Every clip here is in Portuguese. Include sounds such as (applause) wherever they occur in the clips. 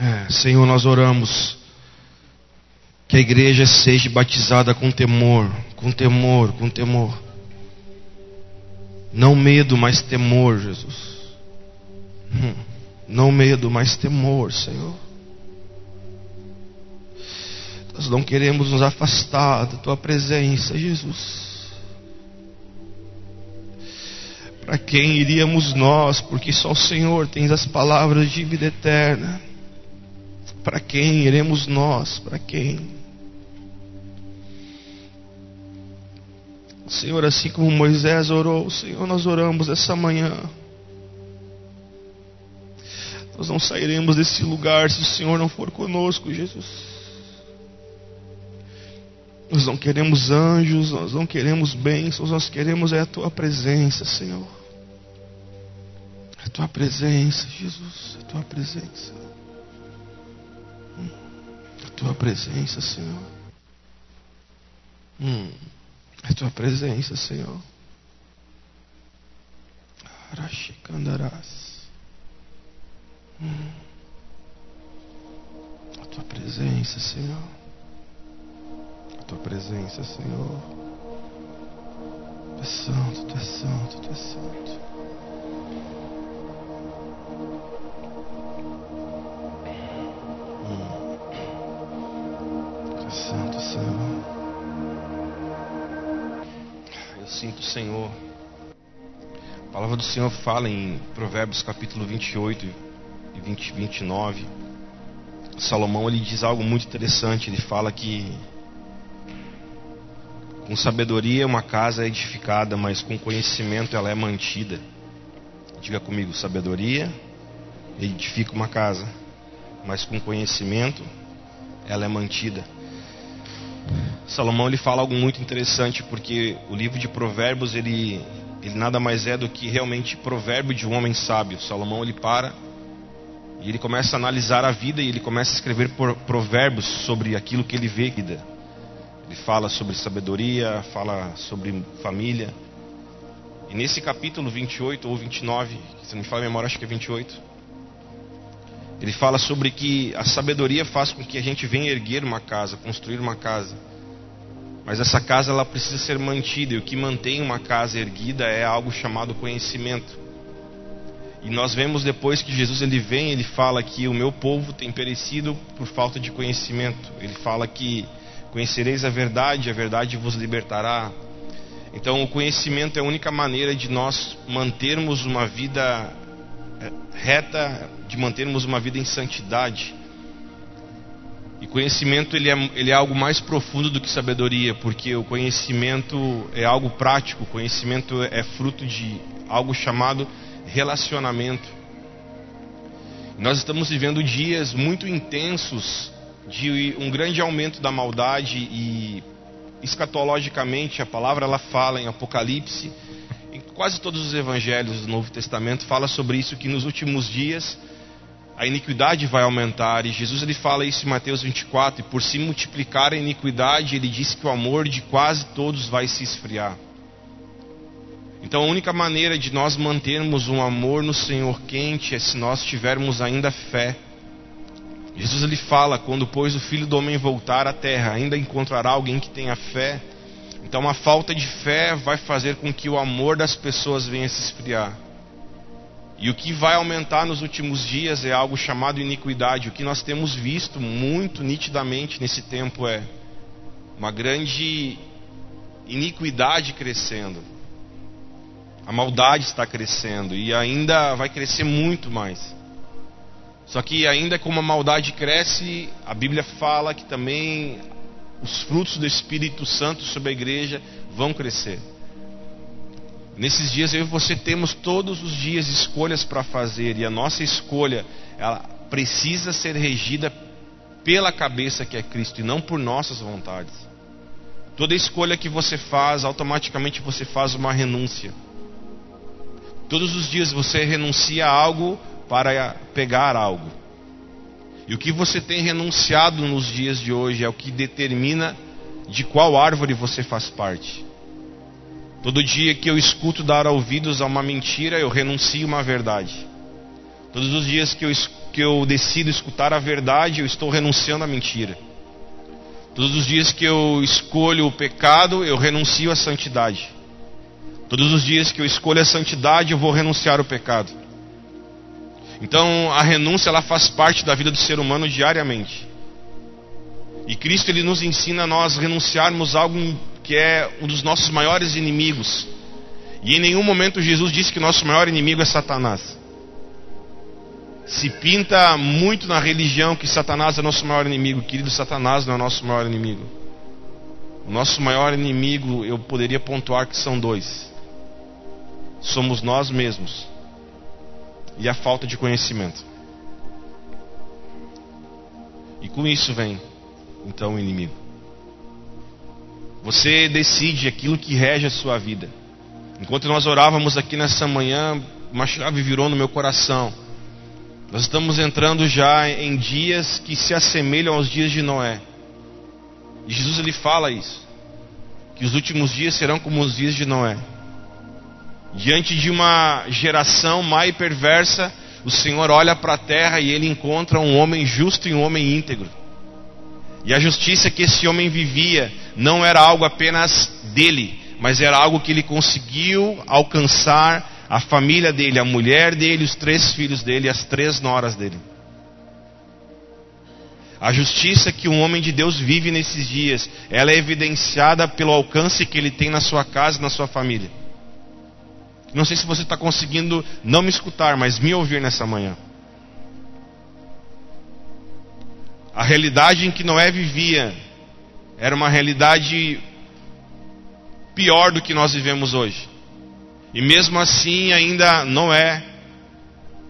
É, Senhor, nós oramos que a igreja seja batizada com temor, com temor, com temor. Não medo, mas temor, Jesus. Hum, não medo, mas temor, Senhor. Nós não queremos nos afastar da tua presença, Jesus. Para quem iríamos nós, porque só o Senhor tem as palavras de vida eterna. Para quem iremos nós? Para quem? Senhor, assim como Moisés orou, Senhor, nós oramos essa manhã. Nós não sairemos desse lugar se o Senhor não for conosco, Jesus. Nós não queremos anjos, nós não queremos bênçãos, nós queremos é a tua presença, Senhor. A tua presença, Jesus, a tua presença. Tua presença, Senhor. Hum. A tua presença, Senhor. Araxicandarás. Hum. A tua presença, Senhor. A tua presença, Senhor. Tu és santo, tu és santo, tu és santo. Santo, Senhor sinto o Senhor. A palavra do Senhor fala em Provérbios capítulo 28 e 20, 29. Salomão ele diz algo muito interessante. Ele fala que com sabedoria uma casa é edificada, mas com conhecimento ela é mantida. Diga comigo, sabedoria edifica uma casa, mas com conhecimento ela é mantida. Salomão ele fala algo muito interessante porque o livro de Provérbios ele, ele nada mais é do que realmente provérbio de um homem sábio. Salomão ele para e ele começa a analisar a vida e ele começa a escrever provérbios sobre aquilo que ele vê vida. Ele fala sobre sabedoria, fala sobre família. E nesse capítulo 28 ou 29, se não me fala a memória, acho que é 28. Ele fala sobre que a sabedoria faz com que a gente venha erguer uma casa, construir uma casa. Mas essa casa ela precisa ser mantida e o que mantém uma casa erguida é algo chamado conhecimento. E nós vemos depois que Jesus ele vem, ele fala que o meu povo tem perecido por falta de conhecimento. Ele fala que conhecereis a verdade, a verdade vos libertará. Então, o conhecimento é a única maneira de nós mantermos uma vida eh, reta, de mantermos uma vida em santidade. E conhecimento ele é, ele é algo mais profundo do que sabedoria, porque o conhecimento é algo prático, o conhecimento é fruto de algo chamado relacionamento. Nós estamos vivendo dias muito intensos de um grande aumento da maldade e escatologicamente a palavra ela fala em Apocalipse, em quase todos os evangelhos do Novo Testamento fala sobre isso que nos últimos dias a iniquidade vai aumentar. E Jesus ele fala isso em Mateus 24. E por se multiplicar a iniquidade, ele diz que o amor de quase todos vai se esfriar. Então a única maneira de nós mantermos um amor no Senhor quente é se nós tivermos ainda fé. Jesus ele fala: quando pois o Filho do Homem voltar à terra, ainda encontrará alguém que tenha fé. Então a falta de fé vai fazer com que o amor das pessoas venha se esfriar. E o que vai aumentar nos últimos dias é algo chamado iniquidade. O que nós temos visto muito nitidamente nesse tempo é uma grande iniquidade crescendo. A maldade está crescendo e ainda vai crescer muito mais. Só que ainda como a maldade cresce, a Bíblia fala que também os frutos do Espírito Santo sobre a igreja vão crescer. Nesses dias eu e você temos todos os dias escolhas para fazer e a nossa escolha ela precisa ser regida pela cabeça que é Cristo e não por nossas vontades. Toda escolha que você faz, automaticamente você faz uma renúncia. Todos os dias você renuncia a algo para pegar algo. E o que você tem renunciado nos dias de hoje é o que determina de qual árvore você faz parte. Todo dia que eu escuto dar ouvidos a uma mentira, eu renuncio uma verdade. Todos os dias que eu, que eu decido escutar a verdade, eu estou renunciando à mentira. Todos os dias que eu escolho o pecado, eu renuncio à santidade. Todos os dias que eu escolho a santidade, eu vou renunciar ao pecado. Então, a renúncia ela faz parte da vida do ser humano diariamente. E Cristo ele nos ensina a nós renunciarmos algo que é um dos nossos maiores inimigos. E em nenhum momento Jesus disse que nosso maior inimigo é Satanás. Se pinta muito na religião que Satanás é nosso maior inimigo. Querido, Satanás não é nosso maior inimigo. O nosso maior inimigo, eu poderia pontuar que são dois: somos nós mesmos e a falta de conhecimento. E com isso vem, então, o inimigo. Você decide aquilo que rege a sua vida. Enquanto nós orávamos aqui nessa manhã, uma chave virou no meu coração. Nós estamos entrando já em dias que se assemelham aos dias de Noé. E Jesus ele fala isso, que os últimos dias serão como os dias de Noé. Diante de uma geração má e perversa, o Senhor olha para a terra e ele encontra um homem justo e um homem íntegro. E a justiça que esse homem vivia não era algo apenas dele, mas era algo que ele conseguiu alcançar a família dele, a mulher dele, os três filhos dele as três noras dele. A justiça que um homem de Deus vive nesses dias, ela é evidenciada pelo alcance que ele tem na sua casa na sua família. Não sei se você está conseguindo não me escutar, mas me ouvir nessa manhã. A realidade em que Noé vivia era uma realidade pior do que nós vivemos hoje. E mesmo assim, ainda Noé,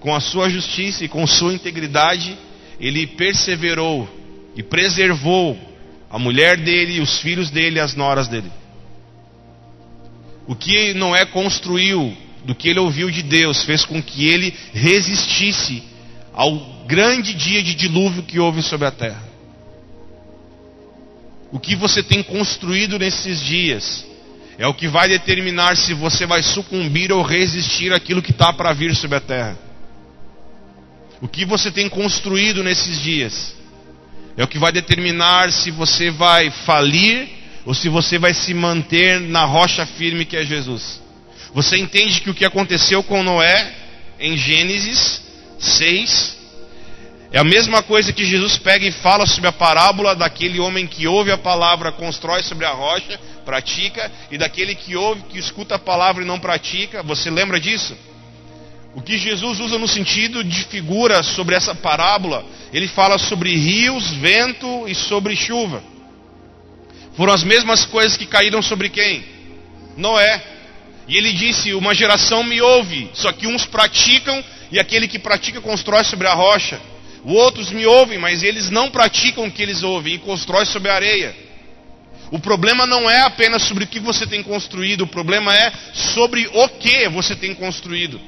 com a sua justiça e com sua integridade, ele perseverou e preservou a mulher dele, os filhos dele as noras dele. O que Noé construiu, do que ele ouviu de Deus, fez com que ele resistisse ao grande dia de dilúvio que houve sobre a terra. O que você tem construído nesses dias é o que vai determinar se você vai sucumbir ou resistir àquilo que está para vir sobre a terra. O que você tem construído nesses dias é o que vai determinar se você vai falir ou se você vai se manter na rocha firme que é Jesus. Você entende que o que aconteceu com Noé em Gênesis 6 é a mesma coisa que Jesus pega e fala sobre a parábola daquele homem que ouve a palavra, constrói sobre a rocha, pratica, e daquele que ouve, que escuta a palavra e não pratica. Você lembra disso? O que Jesus usa no sentido de figura sobre essa parábola, ele fala sobre rios, vento e sobre chuva. Foram as mesmas coisas que caíram sobre quem? Noé. E ele disse: Uma geração me ouve, só que uns praticam e aquele que pratica constrói sobre a rocha. Outros me ouvem, mas eles não praticam o que eles ouvem e constrói sobre a areia. O problema não é apenas sobre o que você tem construído, o problema é sobre o que você tem construído.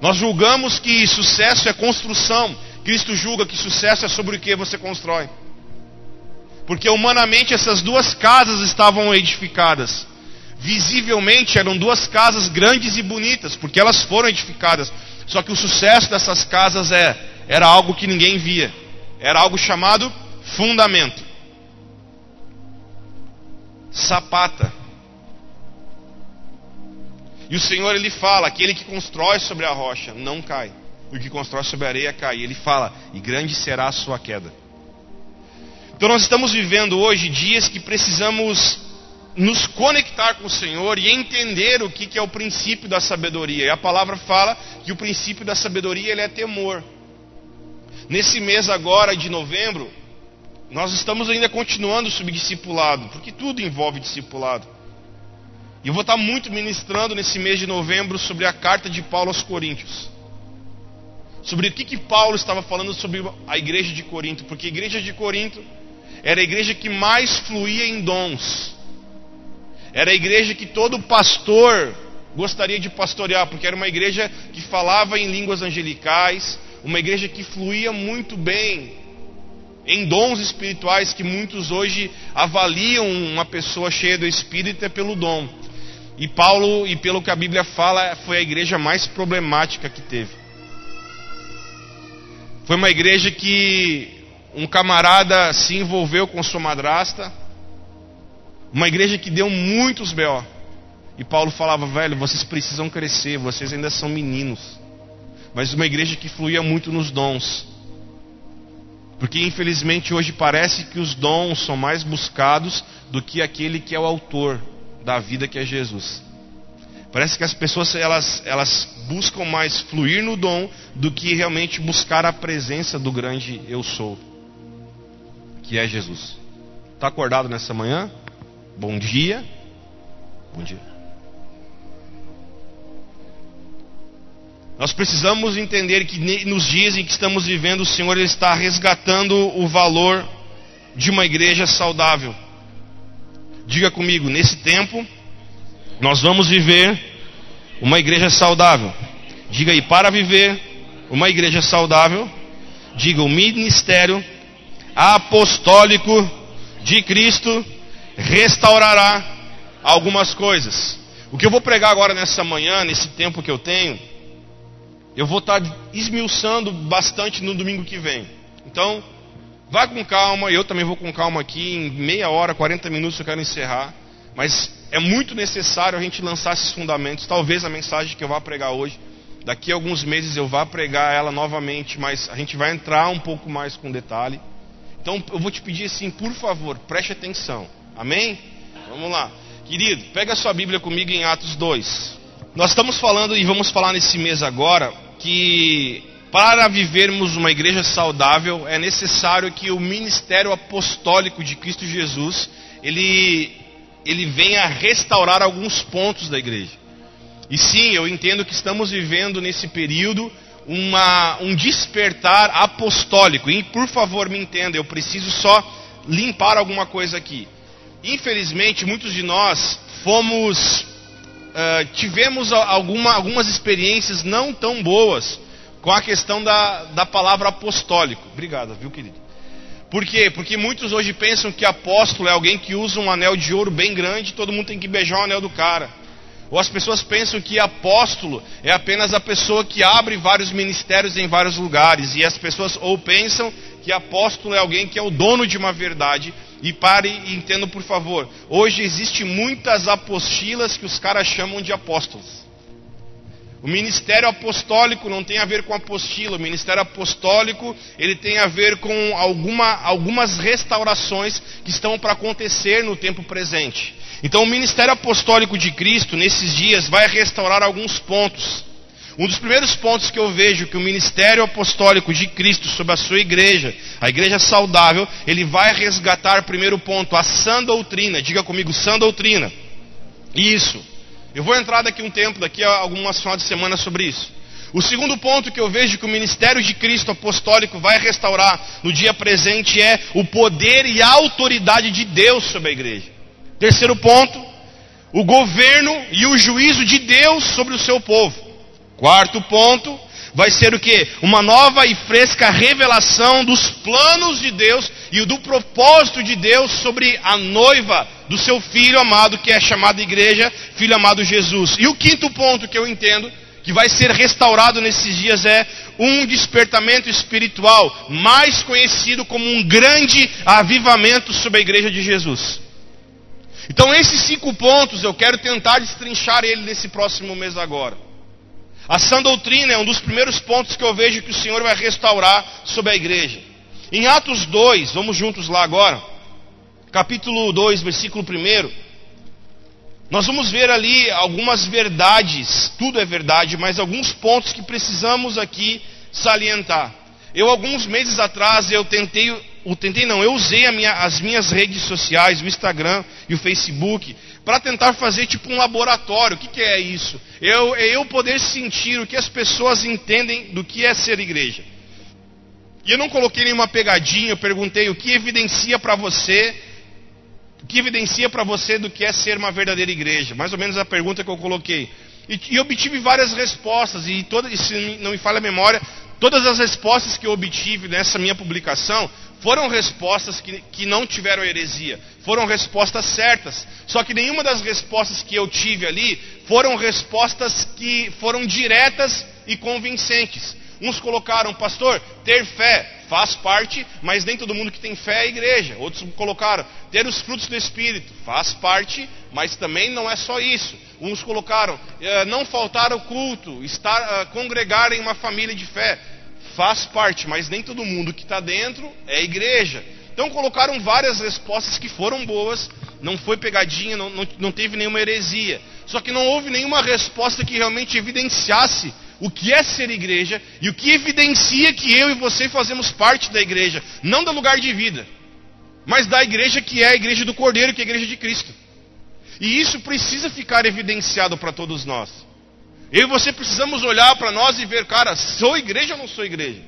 Nós julgamos que sucesso é construção, Cristo julga que sucesso é sobre o que você constrói. Porque humanamente essas duas casas estavam edificadas. Visivelmente eram duas casas grandes e bonitas, porque elas foram edificadas. Só que o sucesso dessas casas é, era algo que ninguém via. Era algo chamado fundamento. Sapata. E o Senhor ele fala: aquele que constrói sobre a rocha não cai, o que constrói sobre a areia cai. Ele fala: e grande será a sua queda. Então nós estamos vivendo hoje dias que precisamos nos conectar com o Senhor e entender o que, é o princípio da sabedoria. E a palavra fala que o princípio da sabedoria ele é temor. Nesse mês agora de novembro, nós estamos ainda continuando sobre discipulado, porque tudo envolve discipulado. E eu vou estar muito ministrando nesse mês de novembro sobre a carta de Paulo aos Coríntios. Sobre o que, que Paulo estava falando sobre a igreja de Corinto, porque a igreja de Corinto era a igreja que mais fluía em dons. Era a igreja que todo pastor gostaria de pastorear, porque era uma igreja que falava em línguas angelicais, uma igreja que fluía muito bem em dons espirituais que muitos hoje avaliam uma pessoa cheia do Espírito é pelo dom. E Paulo, e pelo que a Bíblia fala, foi a igreja mais problemática que teve. Foi uma igreja que um camarada se envolveu com sua madrasta. Uma igreja que deu muitos B.O. E Paulo falava, velho, vocês precisam crescer, vocês ainda são meninos. Mas uma igreja que fluía muito nos dons. Porque infelizmente hoje parece que os dons são mais buscados do que aquele que é o autor da vida que é Jesus. Parece que as pessoas elas, elas buscam mais fluir no dom do que realmente buscar a presença do grande eu sou, que é Jesus. Está acordado nessa manhã? Bom dia. Bom dia. Nós precisamos entender que nos dias em que estamos vivendo, o Senhor está resgatando o valor de uma igreja saudável. Diga comigo, nesse tempo, nós vamos viver uma igreja saudável. Diga aí, para viver uma igreja saudável, diga o ministério apostólico de Cristo restaurará algumas coisas. O que eu vou pregar agora nessa manhã, nesse tempo que eu tenho, eu vou estar esmiuçando bastante no domingo que vem. Então, vá com calma, eu também vou com calma aqui, em meia hora, 40 minutos eu quero encerrar. Mas é muito necessário a gente lançar esses fundamentos. Talvez a mensagem que eu vá pregar hoje, daqui a alguns meses eu vá pregar ela novamente, mas a gente vai entrar um pouco mais com detalhe. Então eu vou te pedir assim, por favor, preste atenção. Amém? Vamos lá. Querido, pega a sua Bíblia comigo em Atos 2. Nós estamos falando e vamos falar nesse mês agora que para vivermos uma igreja saudável é necessário que o ministério apostólico de Cristo Jesus ele, ele venha restaurar alguns pontos da igreja. E sim, eu entendo que estamos vivendo nesse período uma, um despertar apostólico. E por favor, me entenda, eu preciso só limpar alguma coisa aqui. Infelizmente, muitos de nós fomos uh, tivemos alguma, algumas experiências não tão boas com a questão da, da palavra apostólico. Obrigado, viu, querido? Por quê? Porque muitos hoje pensam que apóstolo é alguém que usa um anel de ouro bem grande e todo mundo tem que beijar o anel do cara. Ou as pessoas pensam que apóstolo é apenas a pessoa que abre vários ministérios em vários lugares. E as pessoas ou pensam que apóstolo é alguém que é o dono de uma verdade e pare e entenda, por favor. Hoje existe muitas apostilas que os caras chamam de apóstolos. O ministério apostólico não tem a ver com apostila. O ministério apostólico ele tem a ver com alguma, algumas restaurações que estão para acontecer no tempo presente. Então, o ministério apostólico de Cristo nesses dias vai restaurar alguns pontos. Um dos primeiros pontos que eu vejo que o ministério apostólico de Cristo sobre a sua igreja, a igreja saudável, ele vai resgatar, primeiro ponto, a sã doutrina. Diga comigo, sã doutrina. Isso. Eu vou entrar daqui um tempo, daqui a algumas finais de semana sobre isso. O segundo ponto que eu vejo que o ministério de Cristo apostólico vai restaurar no dia presente é o poder e a autoridade de Deus sobre a igreja. Terceiro ponto, o governo e o juízo de Deus sobre o seu povo. Quarto ponto vai ser o que? Uma nova e fresca revelação dos planos de Deus e do propósito de Deus sobre a noiva do seu filho amado, que é chamada igreja, filho amado Jesus. E o quinto ponto que eu entendo que vai ser restaurado nesses dias é um despertamento espiritual, mais conhecido como um grande avivamento sobre a igreja de Jesus. Então, esses cinco pontos eu quero tentar destrinchar ele nesse próximo mês agora. A sã doutrina é um dos primeiros pontos que eu vejo que o Senhor vai restaurar sobre a igreja. Em Atos 2, vamos juntos lá agora, capítulo 2, versículo 1. Nós vamos ver ali algumas verdades, tudo é verdade, mas alguns pontos que precisamos aqui salientar. Eu, alguns meses atrás, eu tentei, eu tentei não, eu usei minha, as minhas redes sociais, o Instagram e o Facebook, para tentar fazer tipo um laboratório. O que, que é isso? Eu, é eu poder sentir o que as pessoas entendem do que é ser igreja. E eu não coloquei nenhuma pegadinha, eu perguntei o que evidencia para você, o que evidencia para você do que é ser uma verdadeira igreja. Mais ou menos a pergunta que eu coloquei. E, e obtive várias respostas, e, toda, e se não me falha a memória, todas as respostas que eu obtive nessa minha publicação foram respostas que, que não tiveram heresia, foram respostas certas. Só que nenhuma das respostas que eu tive ali foram respostas que foram diretas e convincentes. Uns colocaram, pastor, ter fé faz parte, mas nem todo mundo que tem fé é igreja. Outros colocaram, ter os frutos do Espírito faz parte, mas também não é só isso. Uns colocaram, eh, não faltar o culto, estar, uh, congregar em uma família de fé faz parte, mas nem todo mundo que está dentro é igreja. Então colocaram várias respostas que foram boas, não foi pegadinha, não, não, não teve nenhuma heresia. Só que não houve nenhuma resposta que realmente evidenciasse o que é ser igreja e o que evidencia que eu e você fazemos parte da igreja, não do lugar de vida, mas da igreja que é a igreja do Cordeiro, que é a igreja de Cristo. E isso precisa ficar evidenciado para todos nós. Eu e você precisamos olhar para nós e ver, cara, sou igreja ou não sou igreja?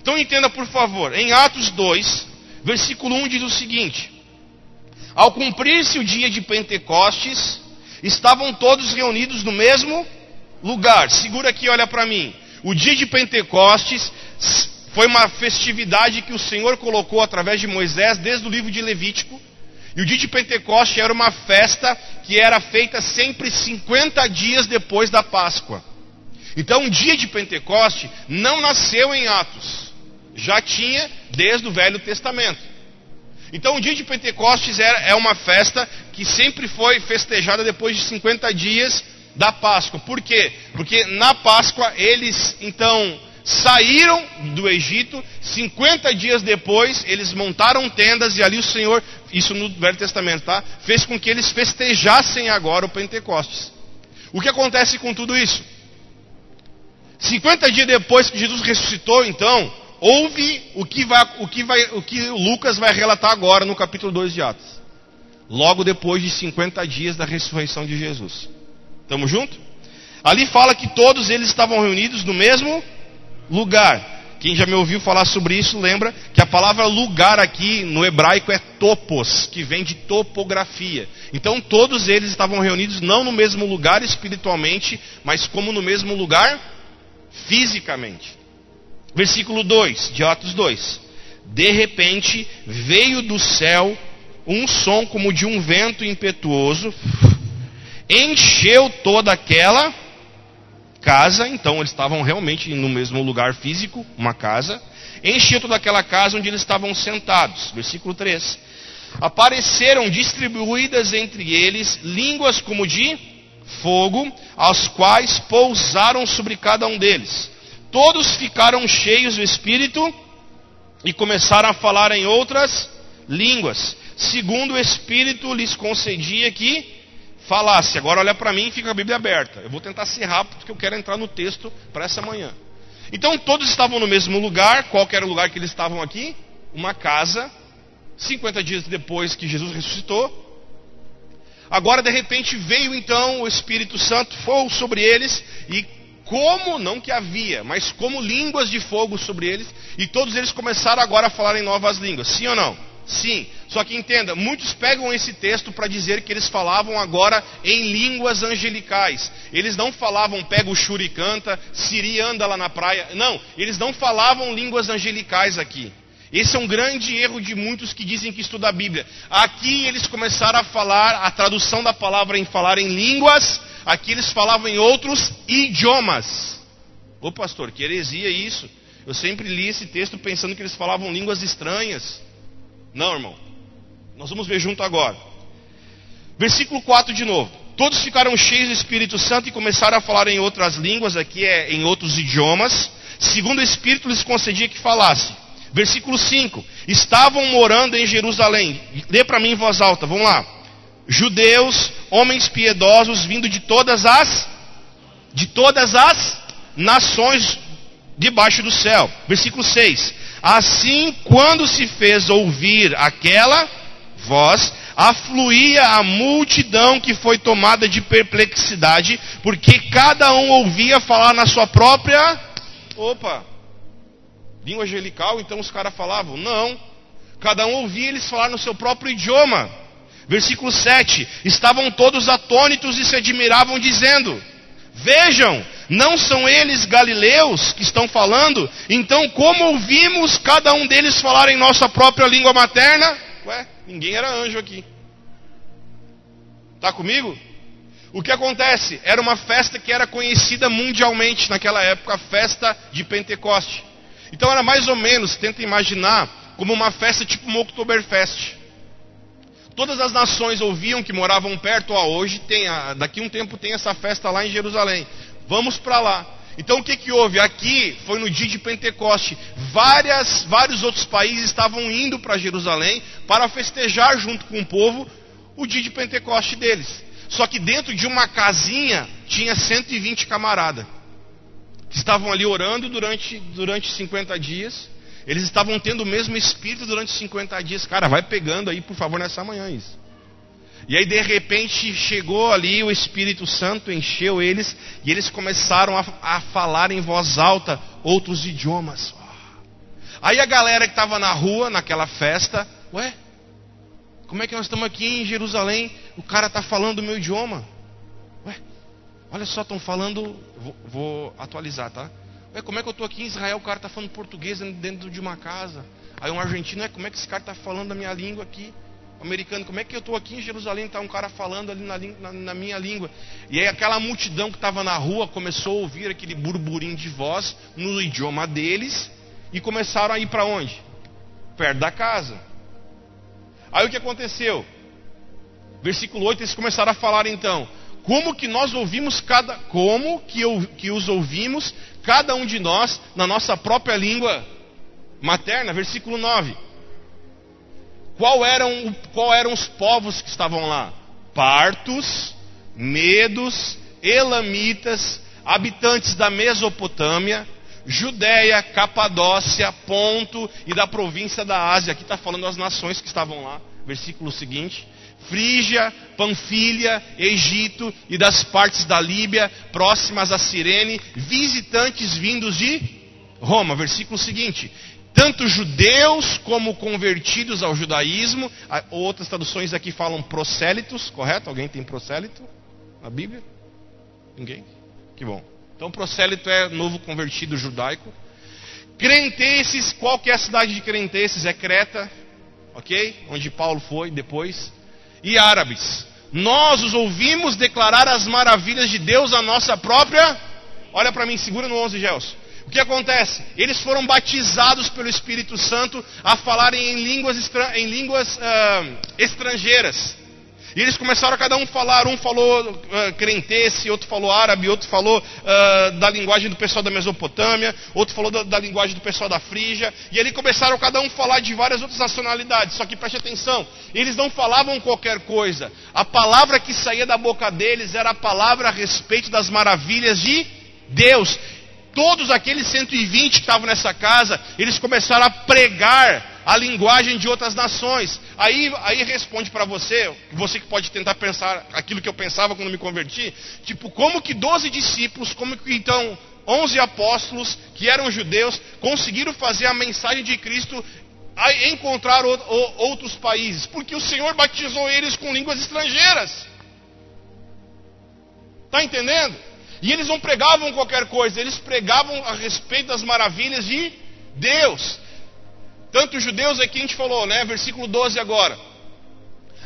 Então entenda, por favor, em Atos 2, versículo 1 diz o seguinte: Ao cumprir-se o dia de Pentecostes, estavam todos reunidos no mesmo lugar. Segura aqui, olha para mim. O dia de Pentecostes foi uma festividade que o Senhor colocou através de Moisés desde o livro de Levítico. E o dia de Pentecostes era uma festa que era feita sempre 50 dias depois da Páscoa. Então, o dia de Pentecostes não nasceu em Atos, já tinha desde o Velho Testamento. Então, o dia de Pentecostes é uma festa que sempre foi festejada depois de 50 dias da Páscoa. Por quê? Porque na Páscoa eles então saíram do Egito, 50 dias depois eles montaram tendas e ali o Senhor, isso no Velho Testamento, tá? Fez com que eles festejassem agora o Pentecostes. O que acontece com tudo isso? 50 dias depois que Jesus ressuscitou, então, houve o que, vai, o, que vai, o que Lucas vai relatar agora no capítulo 2 de Atos. Logo depois de 50 dias da ressurreição de Jesus. Estamos juntos? Ali fala que todos eles estavam reunidos no mesmo lugar. Quem já me ouviu falar sobre isso lembra que a palavra lugar aqui no hebraico é topos, que vem de topografia. Então todos eles estavam reunidos não no mesmo lugar espiritualmente, mas como no mesmo lugar fisicamente. Versículo 2 de Atos 2. De repente veio do céu um som como de um vento impetuoso encheu toda aquela casa, então eles estavam realmente no mesmo lugar físico, uma casa, encheu toda aquela casa onde eles estavam sentados. Versículo 3. Apareceram distribuídas entre eles línguas como de fogo, as quais pousaram sobre cada um deles. Todos ficaram cheios do Espírito e começaram a falar em outras línguas, segundo o Espírito lhes concedia que falasse, agora olha para mim e fica a Bíblia aberta. Eu vou tentar ser rápido porque eu quero entrar no texto para essa manhã. Então todos estavam no mesmo lugar, qual era o lugar que eles estavam aqui? Uma casa, 50 dias depois que Jesus ressuscitou. Agora de repente veio então o Espírito Santo, foi sobre eles e como, não que havia, mas como línguas de fogo sobre eles, e todos eles começaram agora a falar em novas línguas, sim ou não? Sim, só que entenda, muitos pegam esse texto para dizer que eles falavam agora em línguas angelicais. Eles não falavam pega o churi canta, Siri anda lá na praia. Não, eles não falavam línguas angelicais aqui. Esse é um grande erro de muitos que dizem que estudam a Bíblia. Aqui eles começaram a falar, a tradução da palavra em falar em línguas, aqui eles falavam em outros idiomas. Ô pastor, que heresia isso? Eu sempre li esse texto pensando que eles falavam línguas estranhas. Não, irmão. Nós vamos ver junto agora. Versículo 4 de novo. Todos ficaram cheios do Espírito Santo e começaram a falar em outras línguas, aqui é em outros idiomas, segundo o Espírito lhes concedia que falasse. Versículo 5: Estavam morando em Jerusalém. Lê para mim em voz alta, vamos lá. Judeus, homens piedosos, vindo de todas as de todas as nações debaixo do céu. Versículo 6: Assim, quando se fez ouvir aquela voz, afluía a multidão que foi tomada de perplexidade, porque cada um ouvia falar na sua própria. Opa! Língua angelical, então os caras falavam? Não. Cada um ouvia eles falar no seu próprio idioma. Versículo 7: Estavam todos atônitos e se admiravam, dizendo: Vejam, não são eles galileus que estão falando? Então, como ouvimos cada um deles falar em nossa própria língua materna? Ué, ninguém era anjo aqui. Está comigo? O que acontece? Era uma festa que era conhecida mundialmente naquela época, a festa de Pentecoste. Então era mais ou menos, tenta imaginar, como uma festa tipo uma Oktoberfest. Todas as nações ouviam que moravam perto, ó, hoje tem, daqui um tempo tem essa festa lá em Jerusalém. Vamos para lá. Então o que, que houve? Aqui foi no dia de Pentecoste. Várias, vários outros países estavam indo para Jerusalém para festejar junto com o povo o dia de Pentecoste deles. Só que dentro de uma casinha tinha 120 camaradas que estavam ali orando durante, durante 50 dias. Eles estavam tendo o mesmo espírito durante 50 dias. Cara, vai pegando aí, por favor, nessa manhã isso. E aí, de repente, chegou ali o Espírito Santo, encheu eles, e eles começaram a, a falar em voz alta outros idiomas. Aí a galera que estava na rua, naquela festa, ué, como é que nós estamos aqui em Jerusalém? O cara está falando o meu idioma. Ué, olha só, estão falando. Vou, vou, atualizar, tá? Ué, como é que eu estou aqui em Israel? O cara está falando português dentro de uma casa. Aí um argentino, é como é que esse cara está falando a minha língua aqui? Americano, como é que eu estou aqui em Jerusalém? Está um cara falando ali na, na, na, minha língua. E aí aquela multidão que estava na rua começou a ouvir aquele burburinho de voz no idioma deles e começaram a ir para onde? Perto da casa. Aí o que aconteceu? Versículo 8, eles começaram a falar então: Como que nós ouvimos cada. Como que, eu, que os ouvimos, cada um de nós, na nossa própria língua materna? Versículo 9. Qual eram, qual eram os povos que estavam lá? Partos, medos, elamitas, habitantes da Mesopotâmia, Judéia, Capadócia, Ponto e da província da Ásia. Aqui está falando as nações que estavam lá. Versículo seguinte. Frígia, Panfilha, Egito e das partes da Líbia, próximas a Cirene, visitantes vindos de Roma. Versículo seguinte. Tanto judeus como convertidos ao judaísmo, outras traduções aqui falam prosélitos, correto? Alguém tem prosélito na Bíblia? Ninguém? Que bom. Então, prosélito é novo convertido judaico. Crentenses, qual que é a cidade de Crentenses? É Creta, ok? Onde Paulo foi depois. E árabes. Nós os ouvimos declarar as maravilhas de Deus à nossa própria. Olha para mim, segura no 11, Gelson. O que acontece? Eles foram batizados pelo Espírito Santo a falarem em línguas, em línguas uh, estrangeiras. E eles começaram a cada um falar, um falou uh, outro falou árabe, outro falou uh, da linguagem do pessoal da Mesopotâmia, outro falou da, da, linguagem do pessoal da Frígia, e ali começaram cada um a falar de várias outras nacionalidades. Só que preste atenção, eles não falavam qualquer coisa. A palavra que saía da boca deles era a palavra a respeito das maravilhas de Deus. Todos aqueles 120 que estavam nessa casa, eles começaram a pregar a linguagem de outras nações. Aí, aí responde para você, você que pode tentar pensar aquilo que eu pensava quando me converti, tipo, como que 12 discípulos, como que então 11 apóstolos que eram judeus conseguiram fazer a mensagem de Cristo a encontrar outros países? Porque o Senhor batizou eles com línguas estrangeiras. Está entendendo? E eles não pregavam qualquer coisa, eles pregavam a respeito das maravilhas de Deus. Tanto os judeus aqui a gente falou, né? Versículo 12 agora.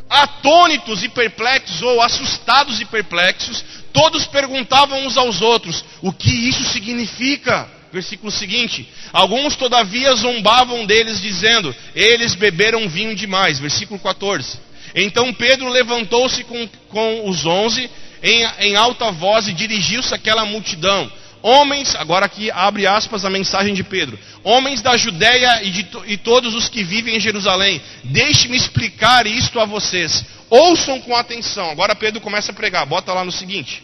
Atônitos e perplexos, ou assustados e perplexos, todos perguntavam uns aos outros: o que isso significa? Versículo seguinte: Alguns, todavia, zombavam deles, dizendo: Eles beberam vinho demais. Versículo 14. Então Pedro levantou-se com, com os onze em, em alta voz e dirigiu-se àquela multidão Homens, agora aqui abre aspas a mensagem de Pedro. Homens da Judéia e, de, e todos os que vivem em Jerusalém, deixe-me explicar isto a vocês. Ouçam com atenção. Agora Pedro começa a pregar. Bota lá no seguinte: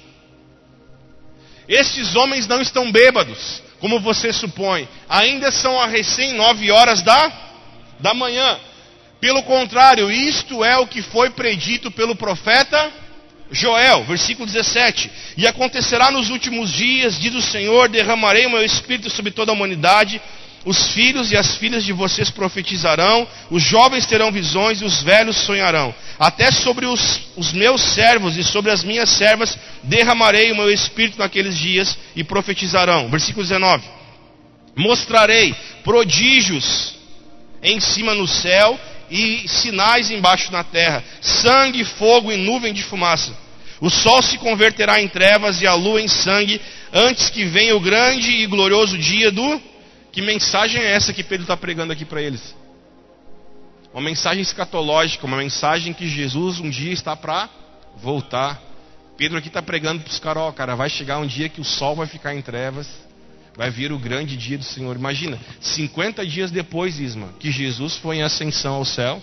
Estes homens não estão bêbados, como você supõe. Ainda são a recém nove horas da, da manhã. Pelo contrário, isto é o que foi predito pelo profeta Joel, versículo 17: E acontecerá nos últimos dias, diz o Senhor: derramarei o meu espírito sobre toda a humanidade. Os filhos e as filhas de vocês profetizarão, os jovens terão visões e os velhos sonharão. Até sobre os, os meus servos e sobre as minhas servas derramarei o meu espírito naqueles dias e profetizarão. Versículo 19: Mostrarei prodígios em cima no céu e sinais embaixo na terra: sangue, fogo e nuvem de fumaça. O sol se converterá em trevas e a lua em sangue, antes que venha o grande e glorioso dia do. Que mensagem é essa que Pedro está pregando aqui para eles? Uma mensagem escatológica, uma mensagem que Jesus um dia está para voltar. Pedro aqui está pregando para os caras: ó, cara, vai chegar um dia que o sol vai ficar em trevas, vai vir o grande dia do Senhor. Imagina, 50 dias depois, Isma, que Jesus foi em ascensão ao céu.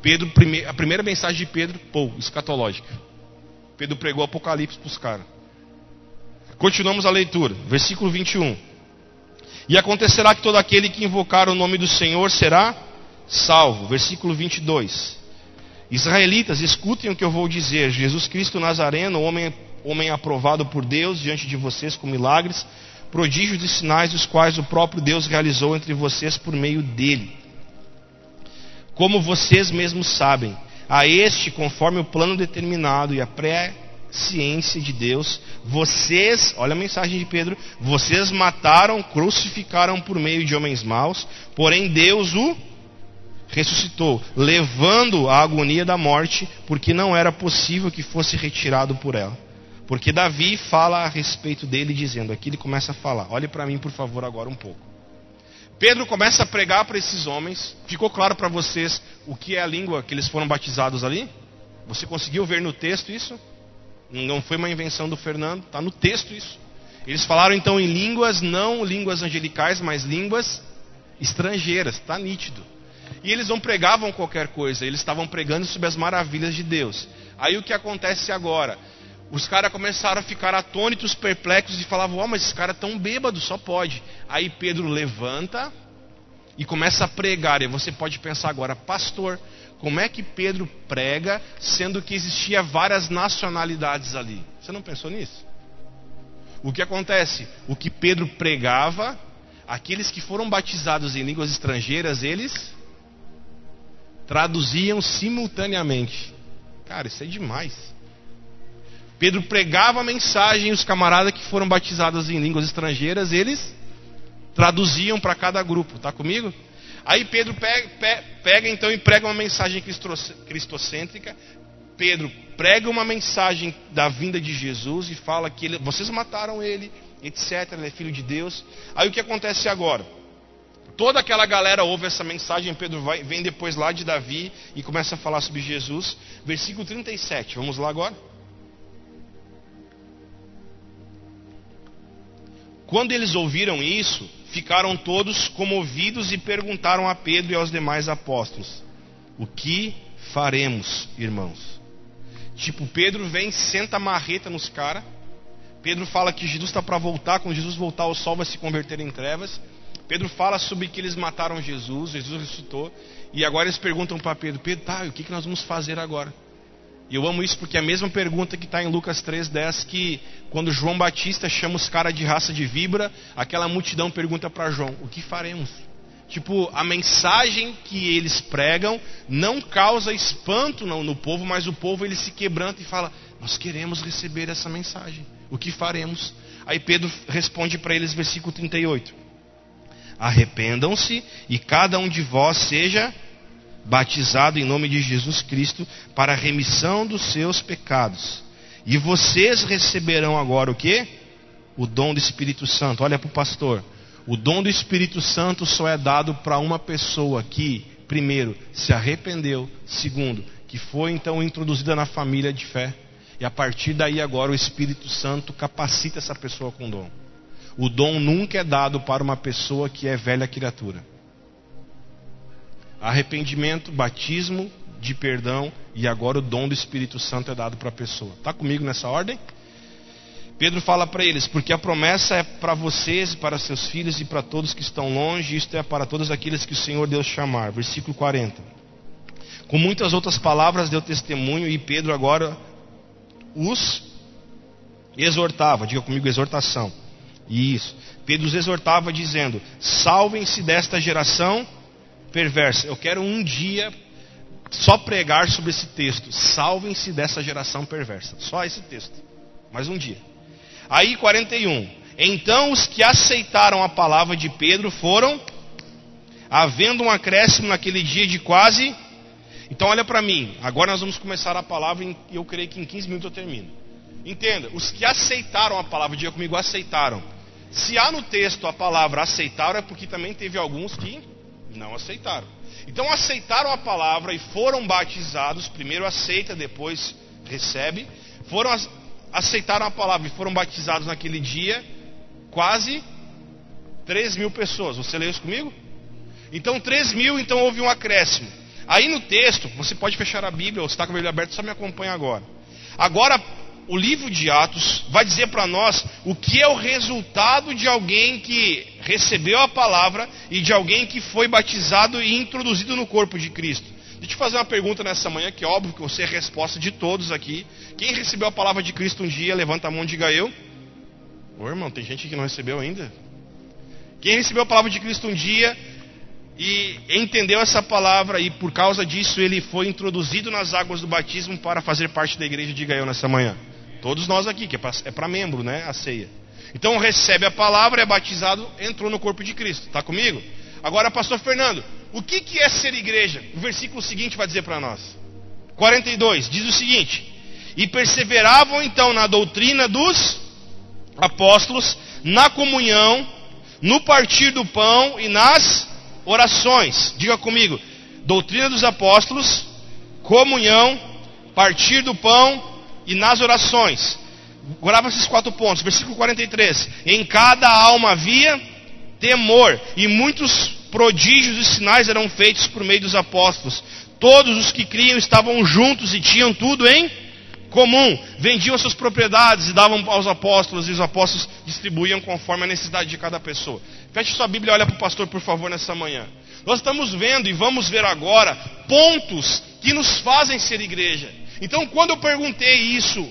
Pedro, a primeira mensagem de Pedro, pô, escatológica. Pedro pregou Apocalipse para os caras. Continuamos a leitura, versículo 21. E acontecerá que todo aquele que invocar o nome do Senhor será salvo. Versículo 22. Israelitas, escutem o que eu vou dizer. Jesus Cristo Nazareno, homem, homem aprovado por Deus diante de vocês com milagres, prodígios e sinais, os quais o próprio Deus realizou entre vocês por meio dele. Como vocês mesmos sabem, a este, conforme o plano determinado e a pré-ciência de Deus, vocês, olha a mensagem de Pedro, vocês mataram, crucificaram por meio de homens maus, porém Deus o ressuscitou, levando a agonia da morte, porque não era possível que fosse retirado por ela. Porque Davi fala a respeito dele, dizendo: aqui ele começa a falar. Olhe para mim, por favor, agora um pouco. Pedro começa a pregar para esses homens. Ficou claro para vocês o que é a língua que eles foram batizados ali? Você conseguiu ver no texto isso? Não foi uma invenção do Fernando, está no texto isso. Eles falaram então em línguas, não línguas angelicais, mas línguas estrangeiras, está nítido. E eles não pregavam qualquer coisa, eles estavam pregando sobre as maravilhas de Deus. Aí o que acontece agora? Os caras começaram a ficar atônitos, perplexos e falavam: Ó, oh, mas cara é tão bêbado, só pode. Aí Pedro levanta e começa a pregar. E você pode pensar agora, pastor, como é que Pedro prega, sendo que existia várias nacionalidades ali? Você não pensou nisso? O que acontece? O que Pedro pregava, aqueles que foram batizados em línguas estrangeiras, eles traduziam simultaneamente. Cara, isso é demais. Pedro pregava a mensagem e os camaradas que foram batizados em línguas estrangeiras, eles traduziam para cada grupo, tá comigo? Aí Pedro pega, pega, então e prega uma mensagem cristocêntrica. Pedro prega uma mensagem da vinda de Jesus e fala que ele, vocês mataram ele, etc. Ele é filho de Deus. Aí o que acontece agora? Toda aquela galera ouve essa mensagem. Pedro vai, vem depois lá de Davi e começa a falar sobre Jesus. Versículo 37. Vamos lá agora. Quando eles ouviram isso, ficaram todos comovidos e perguntaram a Pedro e aos demais apóstolos: O que faremos, irmãos? Tipo, Pedro vem, senta a marreta nos caras. Pedro fala que Jesus está para voltar. Quando Jesus voltar, o sol vai se converter em trevas. Pedro fala sobre que eles mataram Jesus, Jesus ressuscitou. E agora eles perguntam para Pedro: Pedro, tá, o que, que nós vamos fazer agora? E eu amo isso porque é a mesma pergunta que está em Lucas 3,10, que quando João Batista chama os caras de raça de vibra, aquela multidão pergunta para João: o que faremos? Tipo, a mensagem que eles pregam não causa espanto no, no povo, mas o povo ele se quebranta e fala: Nós queremos receber essa mensagem, o que faremos? Aí Pedro responde para eles, versículo 38: Arrependam-se e cada um de vós seja batizado em nome de Jesus Cristo para a remissão dos seus pecados. E vocês receberão agora o que? O dom do Espírito Santo. Olha para o pastor. O dom do Espírito Santo só é dado para uma pessoa que, primeiro, se arrependeu, segundo, que foi então introduzida na família de fé. E a partir daí agora o Espírito Santo capacita essa pessoa com dom. O dom nunca é dado para uma pessoa que é velha criatura arrependimento, batismo de perdão e agora o dom do Espírito Santo é dado para a pessoa. Está comigo nessa ordem? Pedro fala para eles: porque a promessa é para vocês, para seus filhos e para todos que estão longe, isto é para todos aqueles que o Senhor Deus chamar. Versículo 40. Com muitas outras palavras deu testemunho e Pedro agora os exortava, diga comigo exortação. Isso. Pedro os exortava dizendo: Salvem-se desta geração perversa. Eu quero um dia só pregar sobre esse texto. Salvem-se dessa geração perversa. Só esse texto. Mais um dia. Aí 41. Então os que aceitaram a palavra de Pedro foram, havendo um acréscimo naquele dia de quase. Então olha para mim, agora nós vamos começar a palavra e eu creio que em 15 minutos eu termino. Entenda, os que aceitaram a palavra, diga comigo, aceitaram. Se há no texto a palavra aceitaram, é porque também teve alguns que não aceitaram. Então aceitaram a palavra e foram batizados, primeiro aceita, depois recebe. Foram aceitaram a palavra e foram batizados naquele dia, quase 3 mil pessoas. Você leu isso comigo? Então 3 mil, então houve um acréscimo. Aí no texto, você pode fechar a Bíblia, ou está com a Bíblia aberta, só me acompanha agora. Agora, o livro de Atos vai dizer para nós o que é o resultado de alguém que recebeu a palavra e de alguém que foi batizado e introduzido no corpo de Cristo. Deixa eu te fazer uma pergunta nessa manhã, que é óbvio que você é a resposta de todos aqui. Quem recebeu a palavra de Cristo um dia, levanta a mão e diga eu. Ô irmão, tem gente que não recebeu ainda. Quem recebeu a palavra de Cristo um dia e entendeu essa palavra e por causa disso ele foi introduzido nas águas do batismo para fazer parte da igreja, diga eu nessa manhã. Todos nós aqui, que é para é membro, né? A ceia. Então recebe a palavra, é batizado, entrou no corpo de Cristo. Está comigo? Agora, pastor Fernando, o que, que é ser igreja? O versículo seguinte vai dizer para nós. 42, diz o seguinte: E perseveravam então na doutrina dos apóstolos, na comunhão, no partir do pão e nas orações. Diga comigo: doutrina dos apóstolos, comunhão, partir do pão e nas orações. Grava esses quatro pontos. Versículo 43. Em cada alma havia temor, e muitos prodígios e sinais eram feitos por meio dos apóstolos. Todos os que criam estavam juntos e tinham tudo em comum. Vendiam suas propriedades e davam aos apóstolos, e os apóstolos distribuíam conforme a necessidade de cada pessoa. Feche sua Bíblia e olha para o pastor, por favor, nessa manhã. Nós estamos vendo e vamos ver agora pontos que nos fazem ser igreja. Então, quando eu perguntei isso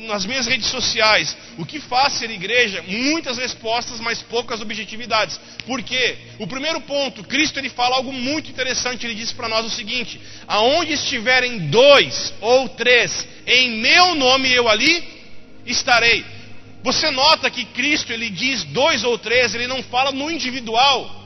nas minhas redes sociais, o que faz ser igreja? Muitas respostas, mas poucas objetividades. Por quê? O primeiro ponto, Cristo ele fala algo muito interessante. Ele diz para nós o seguinte: aonde estiverem dois ou três em meu nome, eu ali estarei. Você nota que Cristo ele diz dois ou três, ele não fala no individual.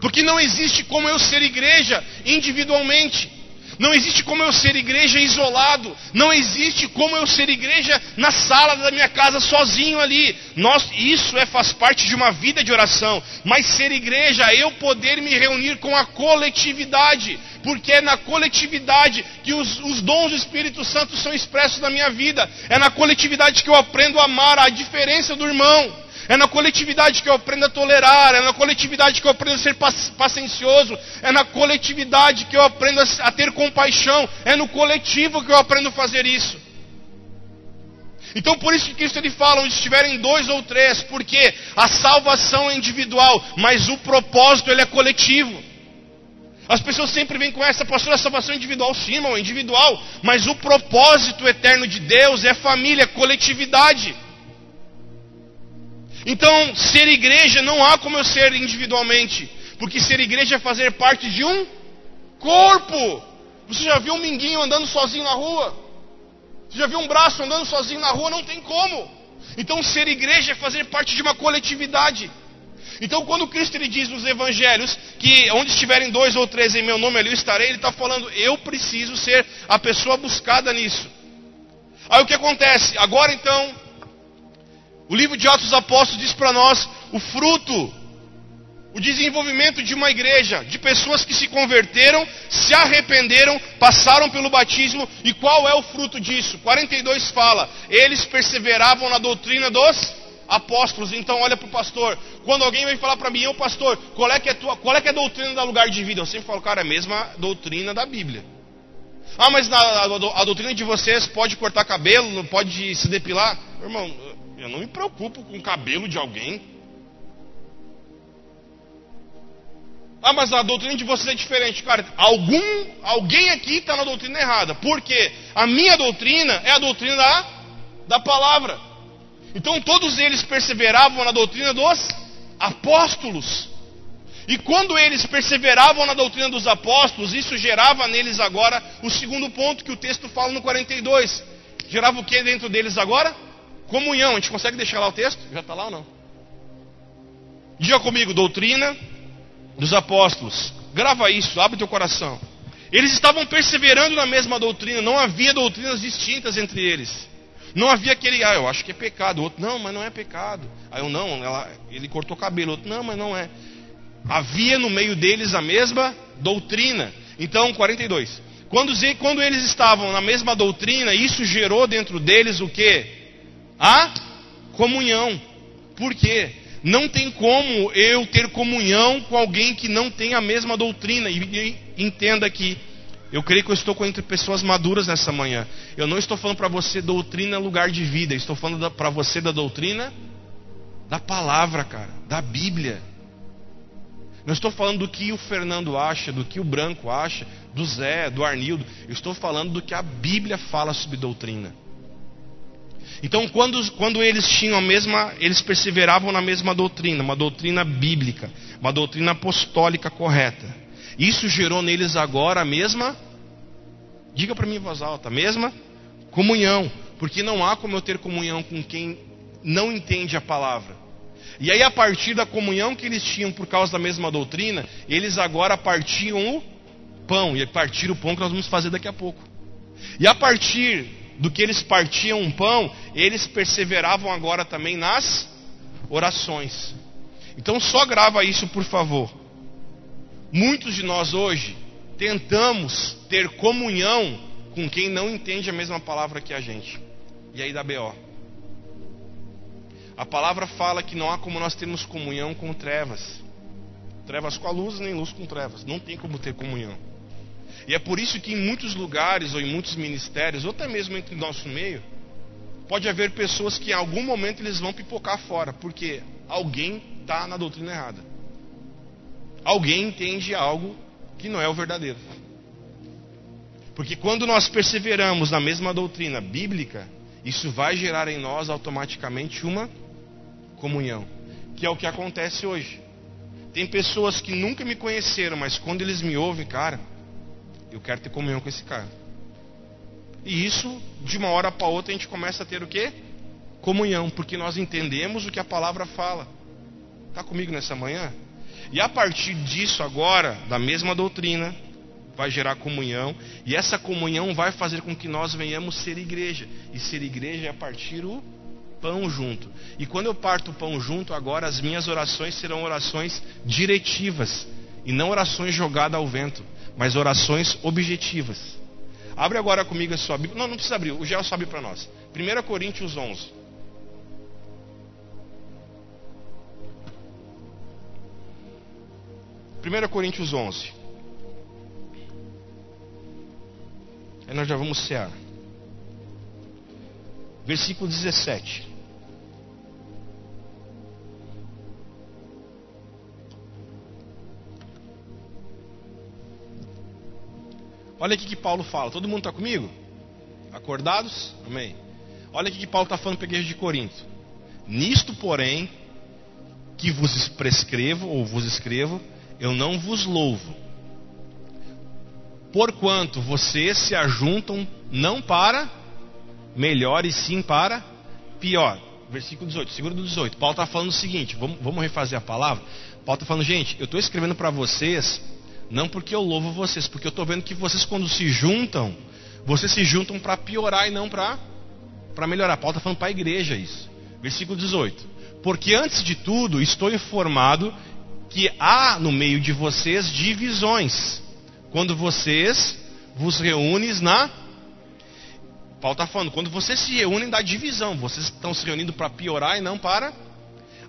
Porque não existe como eu ser igreja individualmente. Não existe como eu ser igreja isolado. Não existe como eu ser igreja na sala da minha casa sozinho ali. Nós, isso é, faz parte de uma vida de oração. Mas ser igreja é eu poder me reunir com a coletividade. Porque é na coletividade que os, os dons do Espírito Santo são expressos na minha vida. É na coletividade que eu aprendo a amar a diferença do irmão. É na coletividade que eu aprendo a tolerar, é na coletividade que eu aprendo a ser paciencioso, é na coletividade que eu aprendo a ter compaixão, é no coletivo que eu aprendo a fazer isso. Então por isso que Cristo ele fala, onde estiverem dois ou três, porque a salvação é individual, mas o propósito ele é coletivo. As pessoas sempre vêm com essa, pastor, a salvação é individual, sim, irmão, é individual, mas o propósito eterno de Deus é família, coletividade. Então, ser igreja não há como eu ser individualmente, porque ser igreja é fazer parte de um corpo. Você já viu um minguinho andando sozinho na rua? Você já viu um braço andando sozinho na rua? Não tem como. Então, ser igreja é fazer parte de uma coletividade. Então, quando Cristo ele diz nos evangelhos que onde estiverem dois ou três em meu nome ali eu estarei, ele está falando, eu preciso ser a pessoa buscada nisso. Aí o que acontece? Agora então, o livro de Atos dos Apóstolos diz para nós o fruto, o desenvolvimento de uma igreja, de pessoas que se converteram, se arrependeram, passaram pelo batismo, e qual é o fruto disso? 42 fala, eles perseveravam na doutrina dos apóstolos. Então olha para o pastor, quando alguém vem falar para mim, eu pastor, qual é, que é tua, qual é que é a doutrina da lugar de vida? Eu sempre falo, cara, é a mesma doutrina da Bíblia. Ah, mas a, a, a doutrina de vocês pode cortar cabelo, não pode se depilar? Irmão, eu não me preocupo com o cabelo de alguém. Ah, mas a doutrina de vocês é diferente. Cara, algum, alguém aqui está na doutrina errada. Por quê? A minha doutrina é a doutrina da, da palavra. Então todos eles perseveravam na doutrina dos apóstolos. E quando eles perseveravam na doutrina dos apóstolos, isso gerava neles agora o segundo ponto que o texto fala no 42. Gerava o que dentro deles agora? Comunhão, a gente consegue deixar lá o texto? Já está lá ou não? Diga comigo, doutrina dos apóstolos. Grava isso, abre teu coração. Eles estavam perseverando na mesma doutrina, não havia doutrinas distintas entre eles. Não havia aquele, ah, eu acho que é pecado. O outro, não, mas não é pecado. Aí eu, não, ela, ele cortou cabelo. O outro, não, mas não é. Havia no meio deles a mesma doutrina. Então, 42. Quando, quando eles estavam na mesma doutrina, isso gerou dentro deles o que? A comunhão. Por quê? Não tem como eu ter comunhão com alguém que não tem a mesma doutrina. E, e entenda que eu creio que eu estou entre pessoas maduras nessa manhã. Eu não estou falando para você doutrina lugar de vida. Estou falando para você da doutrina da palavra, cara, da Bíblia. Não estou falando do que o Fernando acha, do que o Branco acha, do Zé, do Arnildo. Eu estou falando do que a Bíblia fala sobre doutrina. Então, quando, quando eles tinham a mesma, eles perseveravam na mesma doutrina, uma doutrina bíblica, uma doutrina apostólica correta. Isso gerou neles agora a mesma, diga para mim em voz alta, a mesma comunhão, porque não há como eu ter comunhão com quem não entende a palavra. E aí, a partir da comunhão que eles tinham por causa da mesma doutrina, eles agora partiam o pão, e partir o pão que nós vamos fazer daqui a pouco. E a partir do que eles partiam um pão, eles perseveravam agora também nas orações. Então só grava isso, por favor. Muitos de nós hoje tentamos ter comunhão com quem não entende a mesma palavra que a gente. E aí dá BO. A palavra fala que não há como nós termos comunhão com trevas. Trevas com a luz, nem luz com trevas. Não tem como ter comunhão. E é por isso que em muitos lugares, ou em muitos ministérios, ou até mesmo entre nosso meio, pode haver pessoas que em algum momento eles vão pipocar fora, porque alguém está na doutrina errada. Alguém entende algo que não é o verdadeiro. Porque quando nós perseveramos na mesma doutrina bíblica, isso vai gerar em nós automaticamente uma comunhão, que é o que acontece hoje. Tem pessoas que nunca me conheceram, mas quando eles me ouvem, cara, eu quero ter comunhão com esse cara. E isso, de uma hora para outra, a gente começa a ter o quê? Comunhão, porque nós entendemos o que a palavra fala. Está comigo nessa manhã? E a partir disso, agora, da mesma doutrina, vai gerar comunhão. E essa comunhão vai fazer com que nós venhamos ser igreja. E ser igreja é partir o pão junto. E quando eu parto o pão junto, agora as minhas orações serão orações diretivas. E não orações jogadas ao vento mas orações objetivas. Abre agora comigo a sua Bíblia. Não, não precisa abrir, o Gel sobe para nós. 1 Coríntios 11. Primeira Coríntios 11. Aí nós já vamos cear. Versículo 17. Olha aqui que Paulo fala. Todo mundo está comigo? Acordados? Amém. Olha aqui que Paulo está falando para a igreja de Corinto. Nisto, porém, que vos prescrevo ou vos escrevo, eu não vos louvo. Porquanto vocês se ajuntam não para melhor e sim para pior. Versículo 18, segura do 18. Paulo está falando o seguinte: vamos, vamos refazer a palavra. Paulo está falando, gente, eu estou escrevendo para vocês não porque eu louvo vocês, porque eu estou vendo que vocês, quando se juntam, vocês se juntam para piorar e não para melhorar. Paulo está falando para a igreja isso. Versículo 18: Porque antes de tudo estou informado que há no meio de vocês divisões, quando vocês vos reúnem na. Paulo está falando, quando vocês se reúnem da divisão, vocês estão se reunindo para piorar e não para.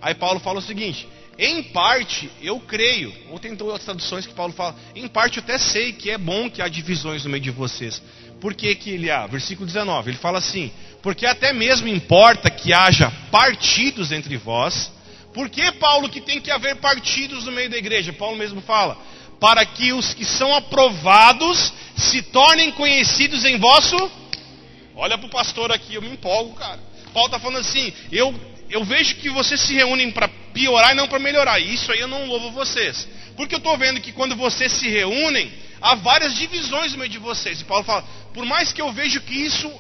Aí Paulo fala o seguinte: em parte, eu creio, ou tem outras traduções que Paulo fala, em parte eu até sei que é bom que há divisões no meio de vocês. Por que, que ele há? Versículo 19, ele fala assim: Porque até mesmo importa que haja partidos entre vós. Por que, Paulo, que tem que haver partidos no meio da igreja? Paulo mesmo fala: Para que os que são aprovados se tornem conhecidos em vosso. Olha para o pastor aqui, eu me empolgo, cara. Paulo está falando assim: eu eu vejo que vocês se reúnem para piorar e não para melhorar. Isso aí eu não louvo vocês. Porque eu estou vendo que quando vocês se reúnem, há várias divisões no meio de vocês. E Paulo fala: por mais que eu vejo que isso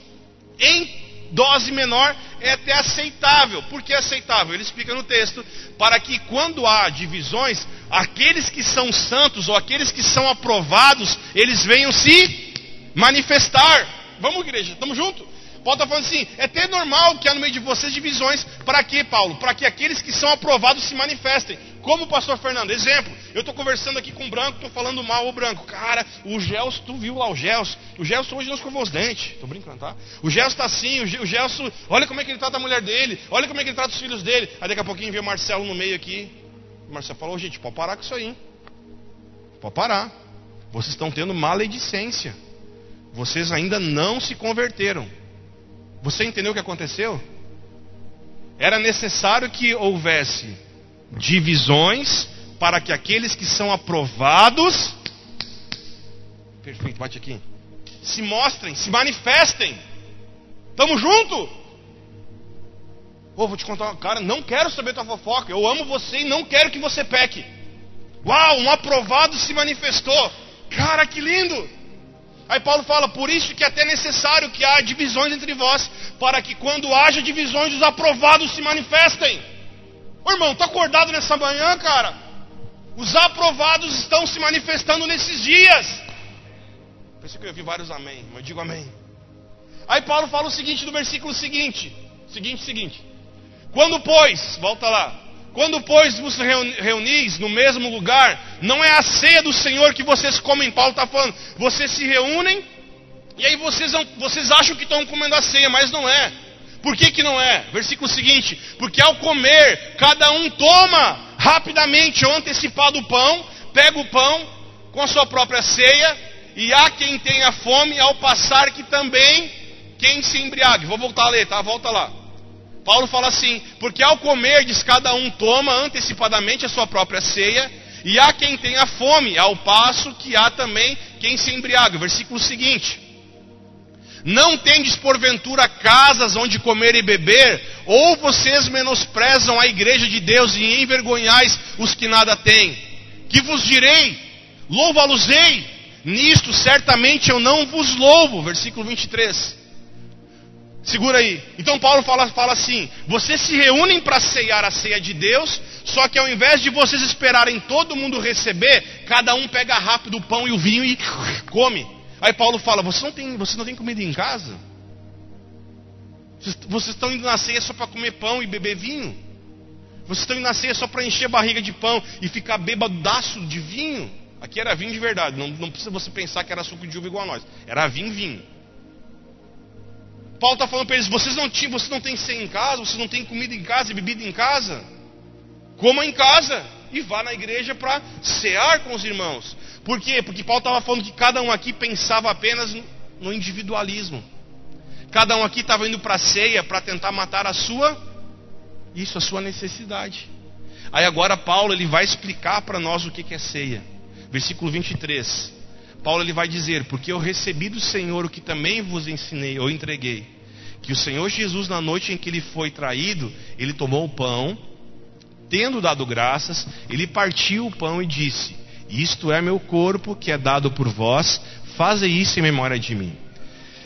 em dose menor é até aceitável. Por que aceitável? Ele explica no texto: para que quando há divisões, aqueles que são santos ou aqueles que são aprovados, eles venham se manifestar. Vamos, igreja, estamos juntos? Paulo está falando assim: é até normal que há no meio de vocês divisões. Para quê, Paulo? Para que aqueles que são aprovados se manifestem. Como o pastor Fernando. Exemplo, eu estou conversando aqui com o branco, estou falando mal o branco. Cara, o Gelson, tu viu lá o Gelson? O Gelson hoje não escovou os dentes. Estou brincando, tá? O Gelson está assim, o Gelson, olha como é que ele trata a mulher dele, olha como é que ele trata os filhos dele. Aí daqui a pouquinho vem o Marcelo no meio aqui. O Marcelo falou, gente, pode parar com isso aí. Hein? Pode parar. Vocês estão tendo maledicência. Vocês ainda não se converteram. Você entendeu o que aconteceu? Era necessário que houvesse divisões para que aqueles que são aprovados, perfeito, bate aqui, se mostrem, se manifestem. Tamo junto? Oh, vou te contar, cara, não quero saber tua fofoca. Eu amo você e não quero que você peque. Uau, um aprovado se manifestou. Cara, que lindo! Aí Paulo fala: por isso que é até necessário que há divisões entre vós, para que quando haja divisões, os aprovados se manifestem. Ô irmão, tá acordado nessa manhã, cara? Os aprovados estão se manifestando nesses dias. Pensei que eu vi vários amém, mas digo amém. Aí Paulo fala o seguinte no versículo seguinte: seguinte, seguinte. Quando, pois, volta lá, quando, pois, vos reunis no mesmo lugar, não é a ceia do Senhor que vocês comem, Paulo está falando. Vocês se reúnem e aí vocês, vocês acham que estão comendo a ceia, mas não é. Por que, que não é? Versículo seguinte: Porque ao comer, cada um toma rapidamente ou antecipado o pão, pega o pão com a sua própria ceia, e há quem tenha fome ao passar que também quem se embriague. Vou voltar a ler, tá? Volta lá. Paulo fala assim: porque ao comer, diz cada um toma antecipadamente a sua própria ceia, e há quem tenha fome, ao passo que há também quem se embriaga. Versículo seguinte: Não tendes porventura casas onde comer e beber, ou vocês menosprezam a igreja de Deus e envergonhais os que nada têm? Que vos direi? Louva-los-ei, nisto certamente eu não vos louvo. Versículo 23. Segura aí. Então Paulo fala, fala assim: vocês se reúnem para ceiar a ceia de Deus, só que ao invés de vocês esperarem todo mundo receber, cada um pega rápido o pão e o vinho e come. Aí Paulo fala: vocês não têm, não comida em casa? Vocês, vocês estão indo na ceia só para comer pão e beber vinho? Vocês estão indo na ceia só para encher a barriga de pão e ficar bêbadaço de vinho? Aqui era vinho de verdade, não, não precisa você pensar que era suco de uva igual a nós. Era vinho, vinho. Paulo está falando para eles: vocês não, tinham, vocês não têm ceia em casa, vocês não têm comida em casa e bebida em casa. Coma em casa e vá na igreja para cear com os irmãos. Por quê? Porque Paulo estava falando que cada um aqui pensava apenas no individualismo. Cada um aqui estava indo para a ceia para tentar matar a sua, isso, a sua necessidade. Aí agora Paulo ele vai explicar para nós o que é ceia. Versículo 23. Paulo ele vai dizer: Porque eu recebi do Senhor o que também vos ensinei, ou entreguei. Que o Senhor Jesus, na noite em que ele foi traído, ele tomou o pão, tendo dado graças, ele partiu o pão e disse: Isto é meu corpo que é dado por vós, fazei isso em memória de mim.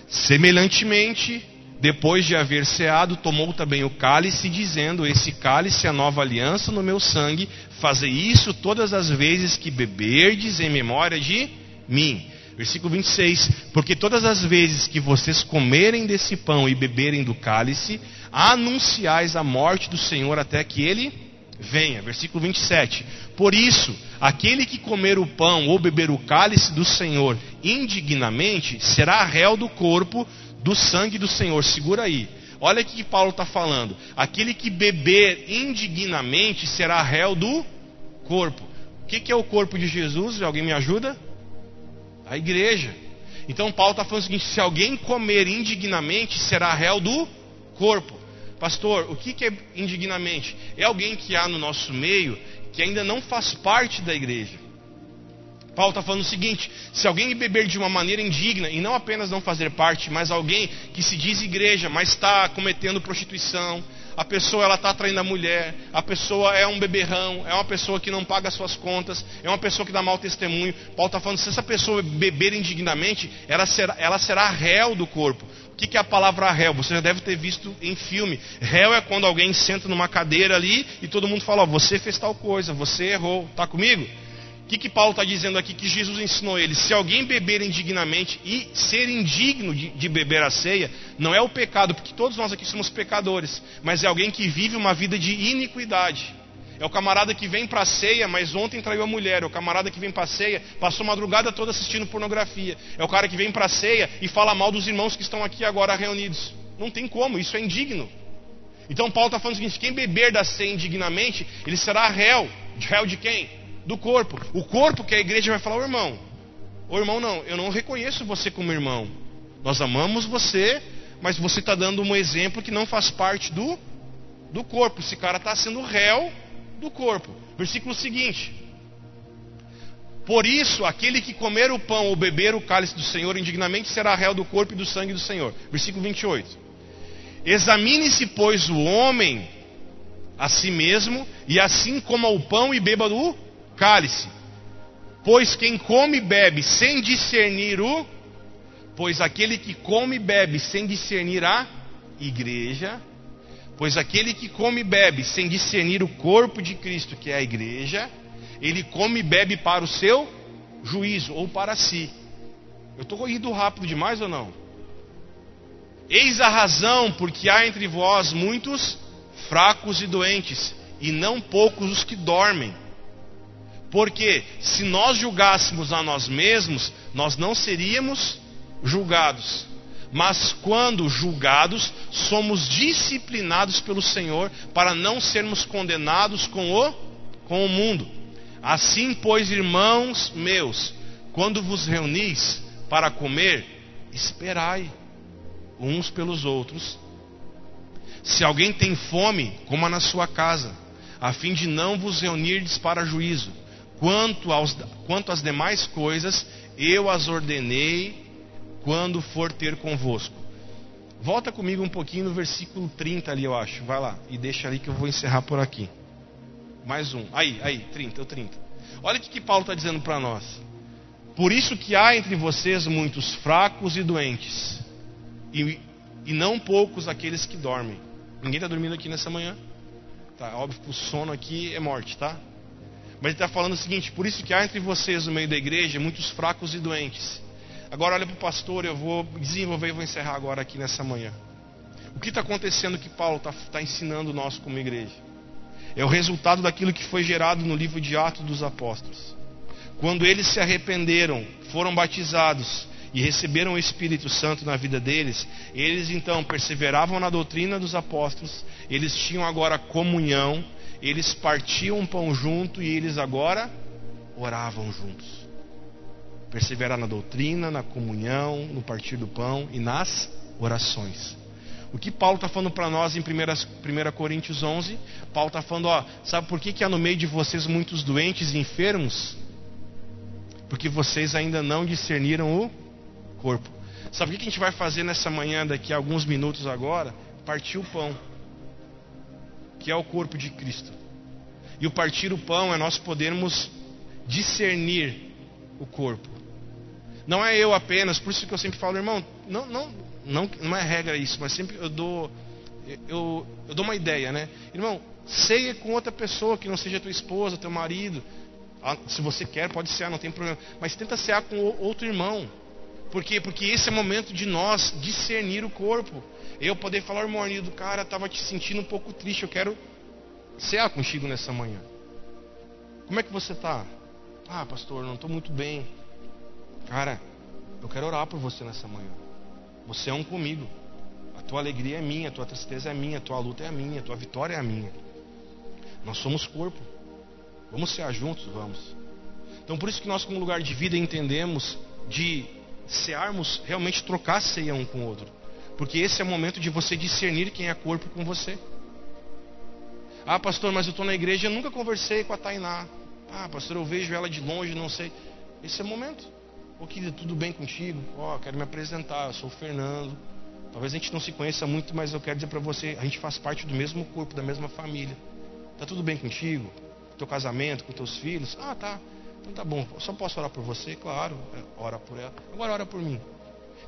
Semelhantemente, depois de haver ceado, tomou também o cálice, dizendo: Esse cálice é a nova aliança no meu sangue, fazei isso todas as vezes que beberdes em memória de mim. Versículo 26: Porque todas as vezes que vocês comerem desse pão e beberem do cálice, anunciais a morte do Senhor até que ele venha. Versículo 27. Por isso, aquele que comer o pão ou beber o cálice do Senhor indignamente, será réu do corpo, do sangue do Senhor. Segura aí. Olha o que Paulo está falando. Aquele que beber indignamente será réu do corpo. O que, que é o corpo de Jesus? Alguém me ajuda? A igreja. Então Paulo está falando o seguinte: se alguém comer indignamente, será réu do corpo. Pastor, o que, que é indignamente? É alguém que há no nosso meio que ainda não faz parte da igreja. Paulo está falando o seguinte: se alguém beber de uma maneira indigna, e não apenas não fazer parte, mas alguém que se diz igreja, mas está cometendo prostituição, a pessoa ela está traindo a mulher, a pessoa é um beberrão, é uma pessoa que não paga suas contas, é uma pessoa que dá mau testemunho. Paulo está falando, se essa pessoa beber indignamente, ela será, ela será réu do corpo. O que, que é a palavra réu? Você já deve ter visto em filme. Réu é quando alguém senta numa cadeira ali e todo mundo fala, ó, você fez tal coisa, você errou, está comigo? Que, que Paulo está dizendo aqui que Jesus ensinou ele? Se alguém beber indignamente e ser indigno de, de, beber a ceia, não é o pecado, porque todos nós aqui somos pecadores, mas é alguém que vive uma vida de iniquidade. É o camarada que vem para a ceia, mas ontem traiu a mulher. É o camarada que vem para a ceia, passou a madrugada toda assistindo pornografia. É o cara que vem para a ceia e fala mal dos irmãos que estão aqui agora reunidos. Não tem como, isso é indigno. Então Paulo está falando o seguinte: quem beber da ceia indignamente, ele será réu. Réu de quem? Do corpo. O corpo que a igreja vai falar, o irmão. O irmão não, eu não reconheço você como irmão. Nós amamos você, mas você está dando um exemplo que não faz parte do, do corpo. Esse cara está sendo réu do corpo. Versículo seguinte. Por isso, aquele que comer o pão ou beber o cálice do Senhor indignamente será réu do corpo e do sangue do Senhor. Versículo 28. Examine-se, pois, o homem a si mesmo, e assim coma o pão e beba do cálice. Pois quem come e bebe sem discernir o. Pois aquele que come e bebe sem discernir a igreja. Pois aquele que come e bebe sem discernir o corpo de Cristo, que é a igreja, ele come e bebe para o seu juízo ou para si. Eu estou indo rápido demais ou não? Eis a razão porque há entre vós muitos fracos e doentes, e não poucos os que dormem. Porque se nós julgássemos a nós mesmos, nós não seríamos julgados. Mas quando julgados, somos disciplinados pelo Senhor para não sermos condenados com o, com o mundo. Assim, pois, irmãos meus, quando vos reunis para comer, esperai uns pelos outros. Se alguém tem fome, coma na sua casa, a fim de não vos reunirdes para juízo. Quanto, aos, quanto às demais coisas, eu as ordenei quando for ter convosco. Volta comigo um pouquinho no versículo 30 ali, eu acho. Vai lá e deixa ali que eu vou encerrar por aqui. Mais um. Aí, aí, 30, o 30. Olha o que, que Paulo está dizendo para nós. Por isso que há entre vocês muitos fracos e doentes, e, e não poucos aqueles que dormem. Ninguém está dormindo aqui nessa manhã? Tá, óbvio que o sono aqui é morte, tá? Mas ele está falando o seguinte: por isso que há entre vocês no meio da igreja muitos fracos e doentes. Agora olha para o pastor, eu vou desenvolver e vou encerrar agora aqui nessa manhã. O que está acontecendo que Paulo está tá ensinando nós como igreja? É o resultado daquilo que foi gerado no livro de Atos dos Apóstolos. Quando eles se arrependeram, foram batizados e receberam o Espírito Santo na vida deles, eles então perseveravam na doutrina dos apóstolos, eles tinham agora comunhão, eles partiam um pão junto e eles agora oravam juntos. Perseverar na doutrina, na comunhão, no partir do pão e nas orações. O que Paulo está falando para nós em 1, Coríntios 11? Paulo está falando, ó, sabe por que, que há no meio de vocês muitos doentes e enfermos? Porque vocês ainda não discerniram o corpo. Sabe o que a gente vai fazer nessa manhã, daqui a alguns minutos agora? Partir o pão que é o corpo de Cristo. E o partir o pão é nós podermos discernir o corpo. Não é eu apenas, por isso que eu sempre falo, irmão, não, não, não, não é regra isso, mas sempre eu dou, eu, eu dou uma ideia, né? Irmão, ceia com outra pessoa que não seja tua esposa, teu marido. Ah, se você quer, pode cear, não tem problema. Mas tenta cear com outro irmão. Por quê? Porque esse é o momento de nós discernir o corpo. Eu poder falar, irmão Arnildo, cara, estava te sentindo um pouco triste, eu quero cear contigo nessa manhã. Como é que você está? Ah, pastor, não estou muito bem. Cara, eu quero orar por você nessa manhã. Você é um comigo. A tua alegria é minha, a tua tristeza é minha, a tua luta é minha, a tua vitória é minha. Nós somos corpo. Vamos cear juntos? Vamos. Então por isso que nós, como lugar de vida, entendemos de cearmos realmente trocar ceia um com o outro. Porque esse é o momento de você discernir quem é corpo com você. Ah, pastor, mas eu estou na igreja e nunca conversei com a Tainá. Ah, pastor, eu vejo ela de longe, não sei. Esse é o momento. Ô, querido, tudo bem contigo? Ó, oh, quero me apresentar, eu sou o Fernando. Talvez a gente não se conheça muito, mas eu quero dizer para você, a gente faz parte do mesmo corpo, da mesma família. Tá tudo bem contigo? Teu casamento, com teus filhos? Ah, tá. Então tá bom. Só posso orar por você? Claro. É, ora por ela. Agora ora por mim.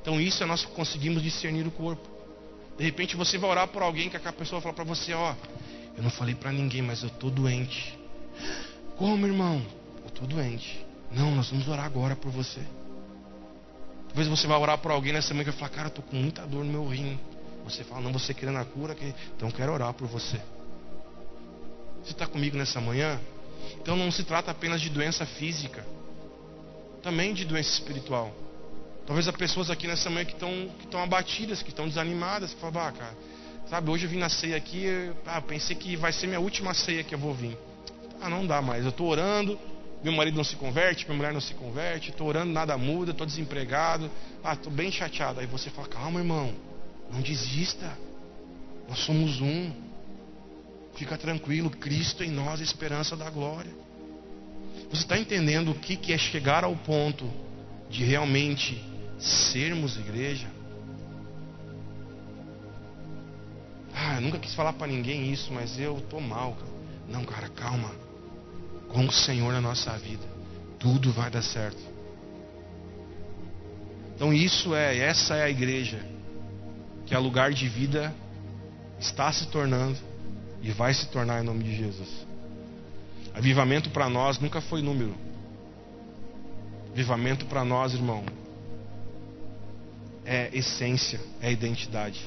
Então isso é nós conseguimos discernir o corpo. De repente você vai orar por alguém que a pessoa vai falar para você, ó, eu não falei para ninguém, mas eu tô doente. Como, irmão? Eu tô doente. Não, nós vamos orar agora por você. Talvez você vai orar por alguém nessa semana que vai falar, cara, eu tô com muita dor no meu rim. Você fala, não, você querendo a cura, então eu quero orar por você. Você está comigo nessa manhã? Então não se trata apenas de doença física, também de doença espiritual. Talvez há pessoas aqui nessa manhã que estão que abatidas, que estão desanimadas, que falam, ah, cara, sabe, hoje eu vim na ceia aqui, ah, pensei que vai ser minha última ceia que eu vou vir. Ah, não dá mais. Eu estou orando, meu marido não se converte, minha mulher não se converte, estou orando, nada muda, estou desempregado. Ah, estou bem chateado. Aí você fala, calma, irmão, não desista. Nós somos um. Fica tranquilo, Cristo em nós, esperança da glória. Você está entendendo o que, que é chegar ao ponto de realmente sermos igreja? Ah, eu nunca quis falar para ninguém isso, mas eu estou mal. Cara. Não, cara, calma. Com o Senhor na nossa vida, tudo vai dar certo. Então isso é, essa é a igreja que é lugar de vida está se tornando e vai se tornar em nome de Jesus. Avivamento para nós nunca foi número. Avivamento para nós, irmão, é essência, é identidade.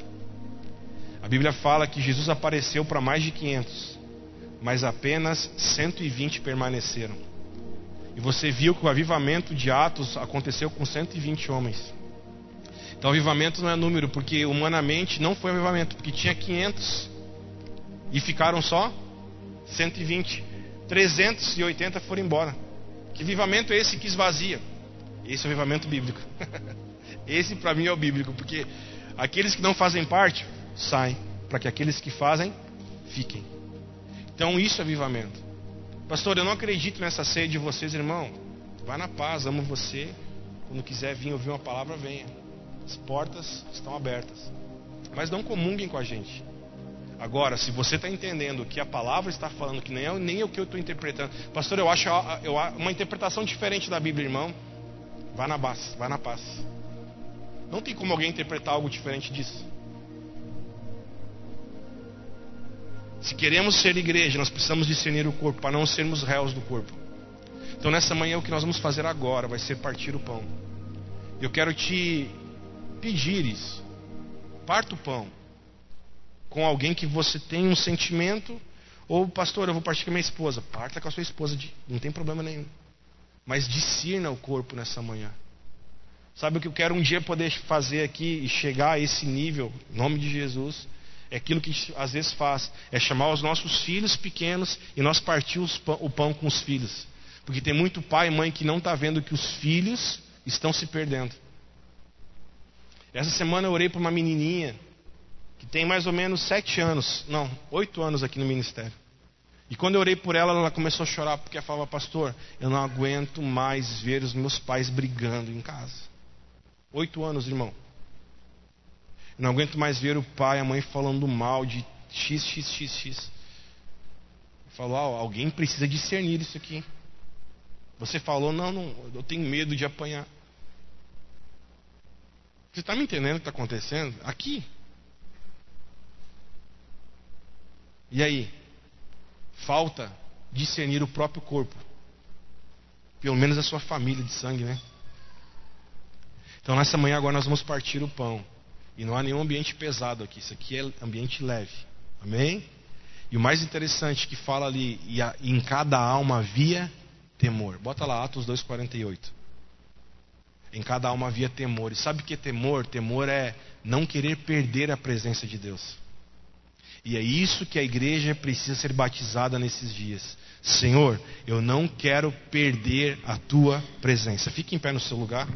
A Bíblia fala que Jesus apareceu para mais de 500, mas apenas 120 permaneceram. E você viu que o avivamento de Atos aconteceu com 120 homens. Então, avivamento não é número, porque humanamente não foi avivamento, porque tinha 500 e ficaram só 120. 380 foram embora. Que avivamento é esse que esvazia? Esse é o avivamento bíblico. (laughs) esse para mim é o bíblico, porque aqueles que não fazem parte saem, para que aqueles que fazem fiquem. Então isso é avivamento. Pastor, eu não acredito nessa ceia de vocês, irmão. Vá na paz, amo você. Quando quiser vir ouvir uma palavra, venha. As portas estão abertas. Mas não comunguem com a gente. Agora, se você está entendendo que a palavra está falando, que nem é, nem é o que eu estou interpretando, pastor, eu acho eu, uma interpretação diferente da Bíblia, irmão. Vá na paz, vá na paz. Não tem como alguém interpretar algo diferente disso. Se queremos ser igreja, nós precisamos discernir o corpo para não sermos réus do corpo. Então, nessa manhã, o que nós vamos fazer agora vai ser partir o pão. Eu quero te pedir isso. Parta o pão com alguém que você tem um sentimento, ou pastor, eu vou partir com a minha esposa. Parta com a sua esposa, não tem problema nenhum. Mas discirna o corpo nessa manhã. Sabe o que eu quero um dia poder fazer aqui e chegar a esse nível, em nome de Jesus? É aquilo que às vezes faz, é chamar os nossos filhos pequenos e nós partir o pão com os filhos. Porque tem muito pai e mãe que não está vendo que os filhos estão se perdendo. Essa semana eu orei para uma menininha que tem mais ou menos sete anos, não, oito anos aqui no ministério. E quando eu orei por ela, ela começou a chorar porque ela falava, pastor, eu não aguento mais ver os meus pais brigando em casa. Oito anos, irmão. Eu não aguento mais ver o pai e a mãe falando mal de x, x, x, x. Falou, alguém precisa discernir isso aqui. Você falou, não, não, eu tenho medo de apanhar. Você está me entendendo o que está acontecendo? Aqui. E aí? Falta discernir o próprio corpo. Pelo menos a sua família de sangue, né? Então nessa manhã agora nós vamos partir o pão. E não há nenhum ambiente pesado aqui. Isso aqui é ambiente leve. Amém? E o mais interessante que fala ali, e, a, em cada alma havia temor. Bota lá Atos 2,48. Em cada alma havia temor. E sabe o que é temor? Temor é não querer perder a presença de Deus. E é isso que a igreja precisa ser batizada nesses dias. Senhor, eu não quero perder a tua presença. Fique em pé no seu lugar.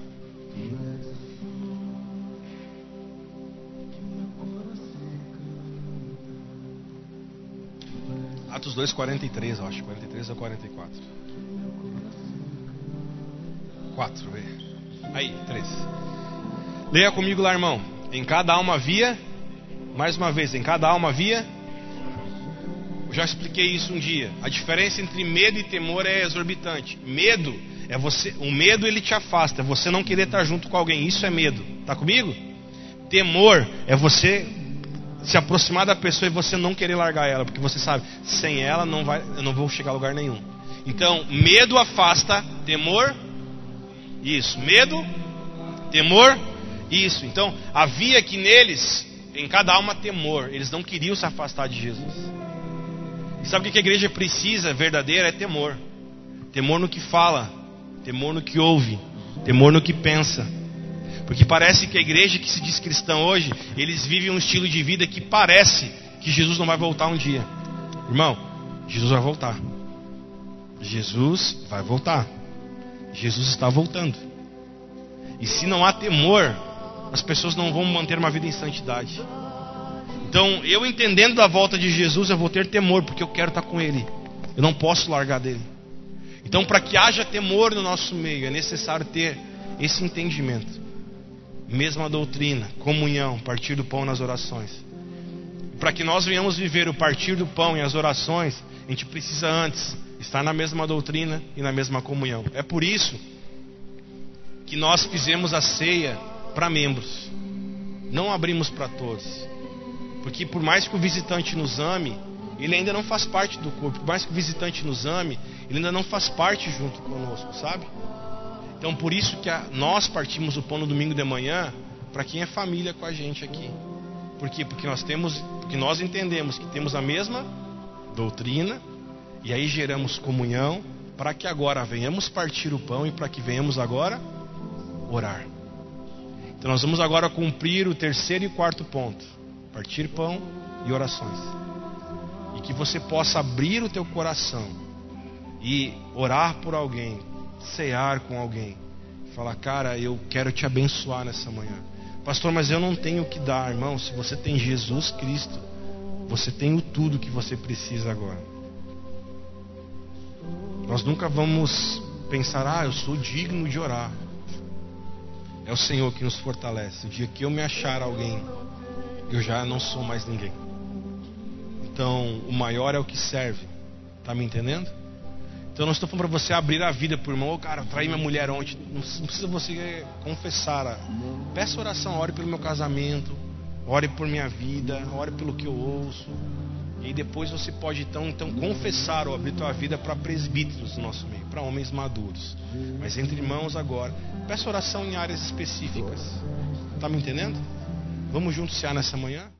Atos 2, 43, eu acho. 43 a 44. 4, vê. Aí, 3. Leia comigo lá, irmão. Em cada alma havia, mais uma vez, em cada alma havia. Eu já expliquei isso um dia. A diferença entre medo e temor é exorbitante. Medo é você, o medo ele te afasta, é você não querer estar junto com alguém. Isso é medo. Tá comigo? Temor é você se aproximar da pessoa e você não querer largar ela, porque você sabe, sem ela não vai, eu não vou chegar a lugar nenhum. Então, medo afasta, temor, isso, medo, temor, isso. Então, havia que neles, em cada alma, temor. Eles não queriam se afastar de Jesus. E sabe o que a igreja precisa verdadeira? É temor. Temor no que fala, temor no que ouve, temor no que pensa. Porque parece que a igreja que se diz cristã hoje, eles vivem um estilo de vida que parece que Jesus não vai voltar um dia. Irmão, Jesus vai voltar. Jesus vai voltar. Jesus está voltando. E se não há temor, as pessoas não vão manter uma vida em santidade. Então, eu entendendo da volta de Jesus, eu vou ter temor, porque eu quero estar com Ele. Eu não posso largar dele. Então, para que haja temor no nosso meio, é necessário ter esse entendimento. Mesma doutrina, comunhão, partir do pão nas orações. Para que nós venhamos viver o partir do pão e as orações, a gente precisa antes estar na mesma doutrina e na mesma comunhão. É por isso que nós fizemos a ceia para membros, não abrimos para todos, porque por mais que o visitante nos ame, ele ainda não faz parte do corpo. Por mais que o visitante nos ame, ele ainda não faz parte junto conosco, sabe? Então por isso que a, nós partimos o pão no domingo de manhã para quem é família com a gente aqui. Por quê? Porque nós temos, porque nós entendemos que temos a mesma doutrina, e aí geramos comunhão para que agora venhamos partir o pão e para que venhamos agora orar. Então nós vamos agora cumprir o terceiro e quarto ponto: partir pão e orações. E que você possa abrir o teu coração e orar por alguém, cear com alguém. Falar, cara, eu quero te abençoar nessa manhã. Pastor, mas eu não tenho o que dar, irmão. Se você tem Jesus Cristo, você tem o tudo que você precisa agora. Nós nunca vamos pensar, ah, eu sou digno de orar. É o Senhor que nos fortalece. O dia que eu me achar alguém, eu já não sou mais ninguém. Então, o maior é o que serve. Tá me entendendo? Então, não estou falando para você abrir a vida por irmão. Oh, cara, traí minha mulher ontem. Não precisa você confessar. Peça oração, ore pelo meu casamento. Ore por minha vida. Ore pelo que eu ouço. E depois você pode então, então confessar ou abrir tua vida para presbíteros do nosso meio, para homens maduros. Mas entre irmãos agora, peça oração em áreas específicas. Tá me entendendo? Vamos juntos cear nessa manhã?